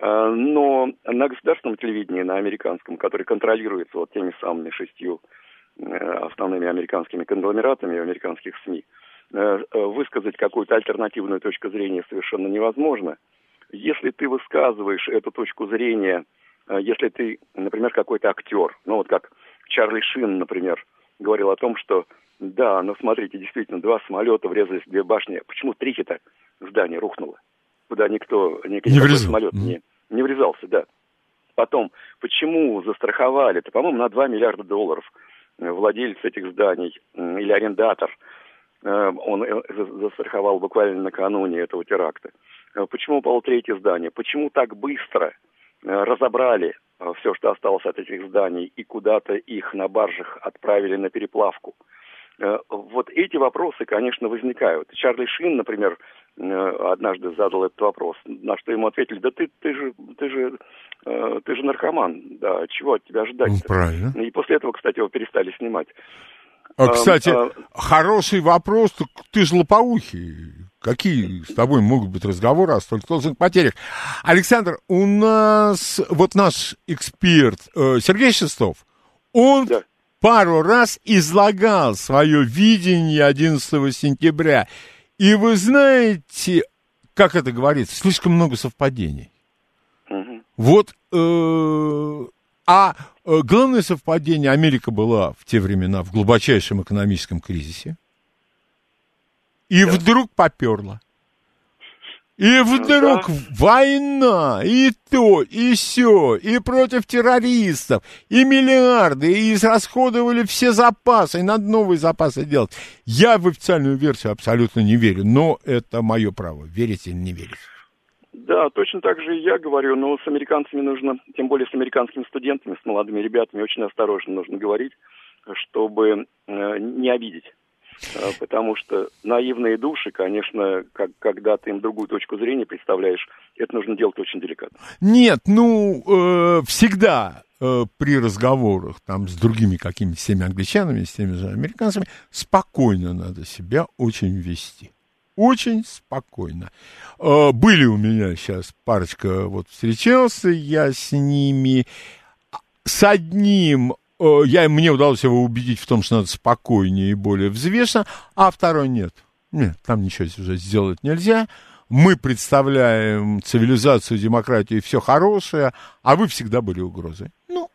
А, но на государственном телевидении, на американском, который контролируется вот теми самыми шестью э, основными американскими конгломератами американских СМИ, высказать какую-то альтернативную точку зрения совершенно невозможно. Если ты высказываешь эту точку зрения, если ты, например, какой-то актер, ну вот как Чарли Шин, например, говорил о том, что да, но смотрите, действительно, два самолета врезались в две башни. Почему третье-то здание рухнуло? Куда никто, никакой не врезал. самолет не, не врезался, да. Потом, почему застраховали? Это, по-моему, на 2 миллиарда долларов э, владелец этих зданий или арендатор, э, он э, застраховал буквально накануне этого теракта. Почему упало третье здание? Почему так быстро разобрали все, что осталось от этих зданий, и куда-то их на баржах отправили на переплавку? Э, вот эти вопросы, конечно, возникают. Чарли Шин, например, э, однажды задал этот вопрос, на что ему ответили, да ты, ты же, ты же, э, ты же наркоман, да, чего от тебя ожидать? -то? Правильно. И после этого, кстати, его перестали снимать. А, кстати, а, хороший вопрос, ты же лопоухий. Какие с тобой могут быть разговоры о столь сложных потерях? Александр, у нас вот наш эксперт Сергей Шестов, он да пару раз излагал свое видение 11 сентября. И вы знаете, как это говорится, слишком много совпадений. Угу. Вот, э, а э, главное совпадение, Америка была в те времена в глубочайшем экономическом кризисе. И да. вдруг поперла. И вдруг да. война, и то, и все, и против террористов, и миллиарды, и израсходовали все запасы, и надо новые запасы делать. Я в официальную версию абсолютно не верю, но это мое право, верить или не верить. Да, точно так же и я говорю, но с американцами нужно, тем более с американскими студентами, с молодыми ребятами, очень осторожно нужно говорить, чтобы э, не обидеть а, потому что наивные души, конечно, как, когда ты им другую точку зрения представляешь, это нужно делать очень деликатно. Нет, ну, э, всегда э, при разговорах там с другими какими-то всеми англичанами, с теми же американцами, спокойно надо себя очень вести. Очень спокойно. Э, были у меня сейчас парочка, вот встречался я с ними. С одним Э, я, мне удалось его убедить в том, что надо спокойнее и более взвешенно, а второй нет. Нет, там ничего уже сделать нельзя. Мы представляем цивилизацию, демократию и все хорошее, а вы всегда были угрозой. Ну,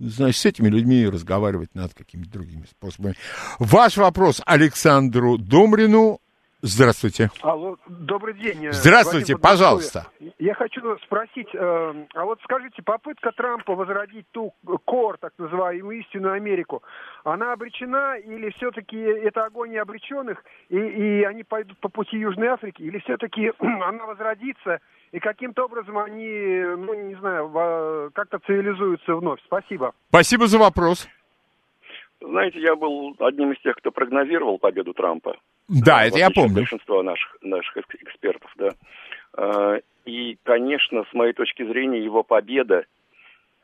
значит, с этими людьми разговаривать надо какими-то другими способами. Ваш вопрос Александру Домрину Здравствуйте. Алло, добрый день. Э, Здравствуйте, пожалуйста. Я хочу спросить, э, а вот скажите, попытка Трампа возродить ту кор, так называемую истинную Америку, она обречена или все-таки это агония обреченных, и, и они пойдут по пути Южной Африки, или все-таки она возродится, и каким-то образом они, ну, не знаю, как-то цивилизуются вновь? Спасибо. Спасибо за вопрос. Знаете, я был одним из тех, кто прогнозировал победу Трампа. Да, это я помню. Большинство наших, наших экспертов, да. А, и, конечно, с моей точки зрения, его победа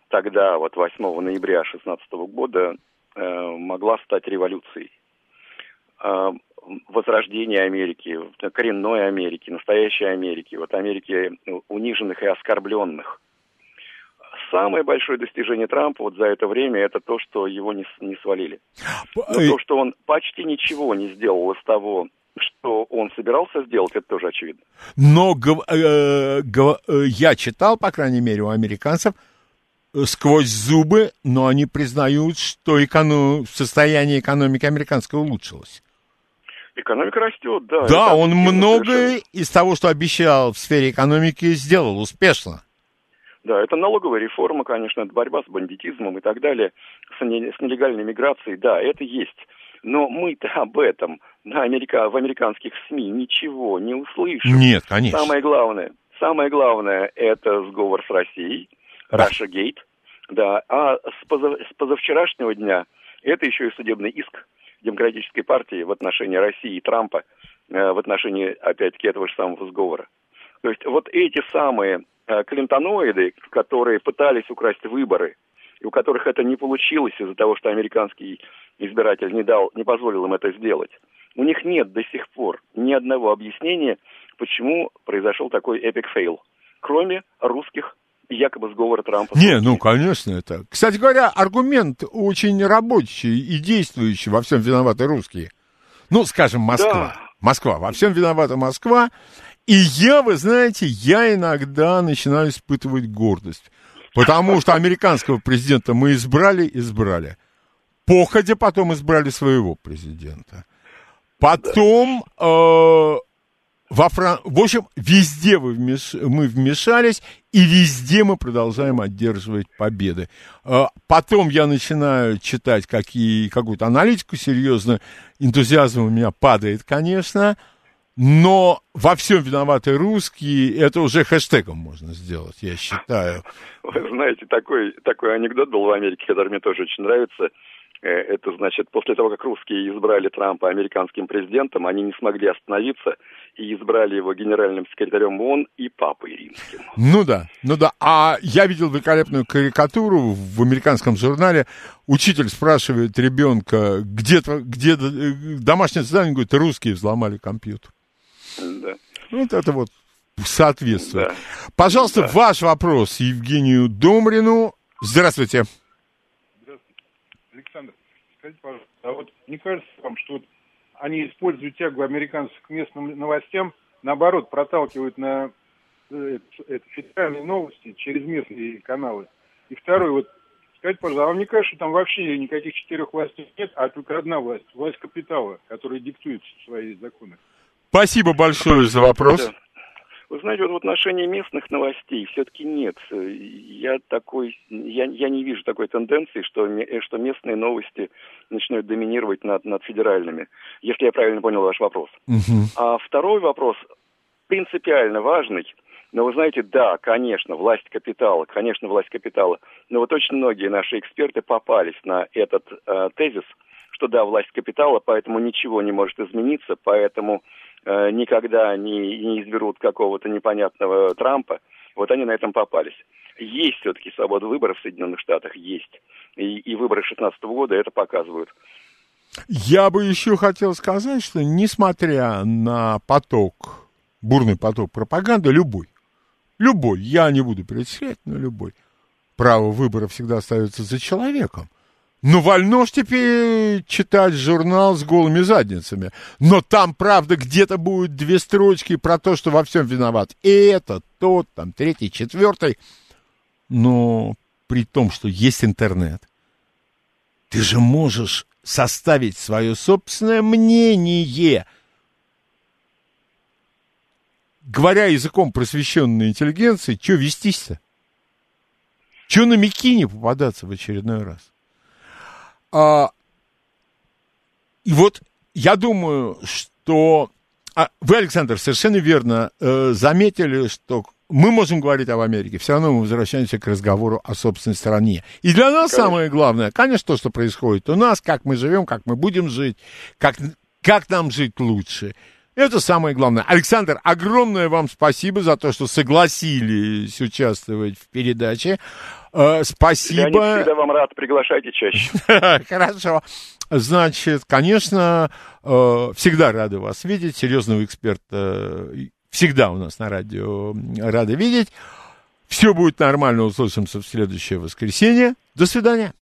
тогда, вот 8 ноября 2016 года, э, могла стать революцией. А, возрождение Америки, коренной Америки, настоящей Америки, вот Америки униженных и оскорбленных самое большое достижение Трампа вот за это время это то, что его не, не свалили. Но то, что он почти ничего не сделал из того, что он собирался сделать, это тоже очевидно. Но э, э, я читал, по крайней мере, у американцев э, сквозь зубы, но они признают, что эконом... состояние экономики американской улучшилось. Экономика растет, да. Да, он многое совершенно... из того, что обещал в сфере экономики, сделал успешно. Да, это налоговая реформа, конечно, это борьба с бандитизмом и так далее, с, не, с нелегальной миграцией, да, это есть. Но мы-то об этом на Америка, в американских СМИ ничего не услышим. Нет, конечно. Самое главное, самое главное это сговор с Россией. Russia Gate, да, а с, позав, с позавчерашнего дня это еще и судебный иск демократической партии в отношении России и Трампа, э, в отношении, опять-таки, этого же самого сговора. То есть вот эти самые клинтоноиды, которые пытались украсть выборы, и у которых это не получилось из-за того, что американский избиратель не дал, не позволил им это сделать, у них нет до сих пор ни одного объяснения, почему произошел такой epic fail, кроме русских якобы сговора Трампа. Не, ну, конечно, это. Кстати говоря, аргумент очень рабочий и действующий. Во всем виноваты русские. Ну, скажем, Москва. Да. Москва. Во всем виновата Москва. И я, вы знаете, я иногда начинаю испытывать гордость. Потому что американского президента мы избрали, избрали. Походя потом избрали своего президента. Потом э, во Фран... В общем, везде вы вмеш... мы вмешались, и везде мы продолжаем одерживать победы. А, потом я начинаю читать какие... какую-то аналитику серьезно, энтузиазм у меня падает, конечно, но во всем виноваты русские, это уже хэштегом можно сделать, я считаю. Вы знаете, такой, такой анекдот был в Америке, который мне тоже очень нравится – Э, это значит, после того, как русские избрали Трампа американским президентом, они не смогли остановиться и избрали его генеральным секретарем ООН и папой римским. Ну да, ну да. А я видел великолепную карикатуру в американском журнале. Учитель спрашивает ребенка, где, где э, домашнее задание, говорит, русские взломали компьютер. Да. Вот это вот соответствует. Да. Пожалуйста, да. ваш вопрос Евгению Домрину. Здравствуйте. Александр, скажите, пожалуйста, а вот не кажется вам, что вот они используют тягу американцев к местным новостям, наоборот, проталкивают на э, это, федеральные новости через местные каналы? И второй, вот, скажите, пожалуйста, а вам не кажется, что там вообще никаких четырех властей нет, а только одна власть, власть капитала, которая диктует свои законы? Спасибо большое за вопрос. Вы знаете, вот в отношении местных новостей все-таки нет. Я такой, я, я не вижу такой тенденции, что, что местные новости начинают доминировать над, над федеральными, если я правильно понял ваш вопрос. Угу. А второй вопрос принципиально важный. Но вы знаете, да, конечно, власть капитала, конечно, власть капитала. Но вот очень многие наши эксперты попались на этот э, тезис, что да, власть капитала, поэтому ничего не может измениться, поэтому Э, никогда не, не изберут какого-то непонятного Трампа, вот они на этом попались. Есть все-таки свобода выбора в Соединенных Штатах, есть. И, и выборы 2016 года это показывают. Я бы еще хотел сказать, что несмотря на поток, бурный поток пропаганды, любой, любой, я не буду перечислять, но любой, право выбора всегда остается за человеком. Ну, вольно ж теперь читать журнал с голыми задницами. Но там, правда, где-то будет две строчки про то, что во всем виноват. И это, тот, там, третий, четвертый. Но при том, что есть интернет, ты же можешь составить свое собственное мнение. Говоря языком просвещенной интеллигенции, что вестись-то? Че на Микине попадаться в очередной раз? А, и вот я думаю, что а, вы, Александр, совершенно верно э, заметили, что мы можем говорить об Америке, все равно мы возвращаемся к разговору о собственной стране. И для нас конечно. самое главное, конечно, то, что происходит у нас, как мы живем, как мы будем жить, как, как нам жить лучше. Это самое главное. Александр, огромное вам спасибо за то, что согласились участвовать в передаче. Э, спасибо. Я всегда вам рад, приглашайте чаще. Хорошо. Значит, конечно, э, всегда рады вас видеть, серьезного эксперта всегда у нас на радио рады видеть. Все будет нормально, услышимся в следующее воскресенье. До свидания.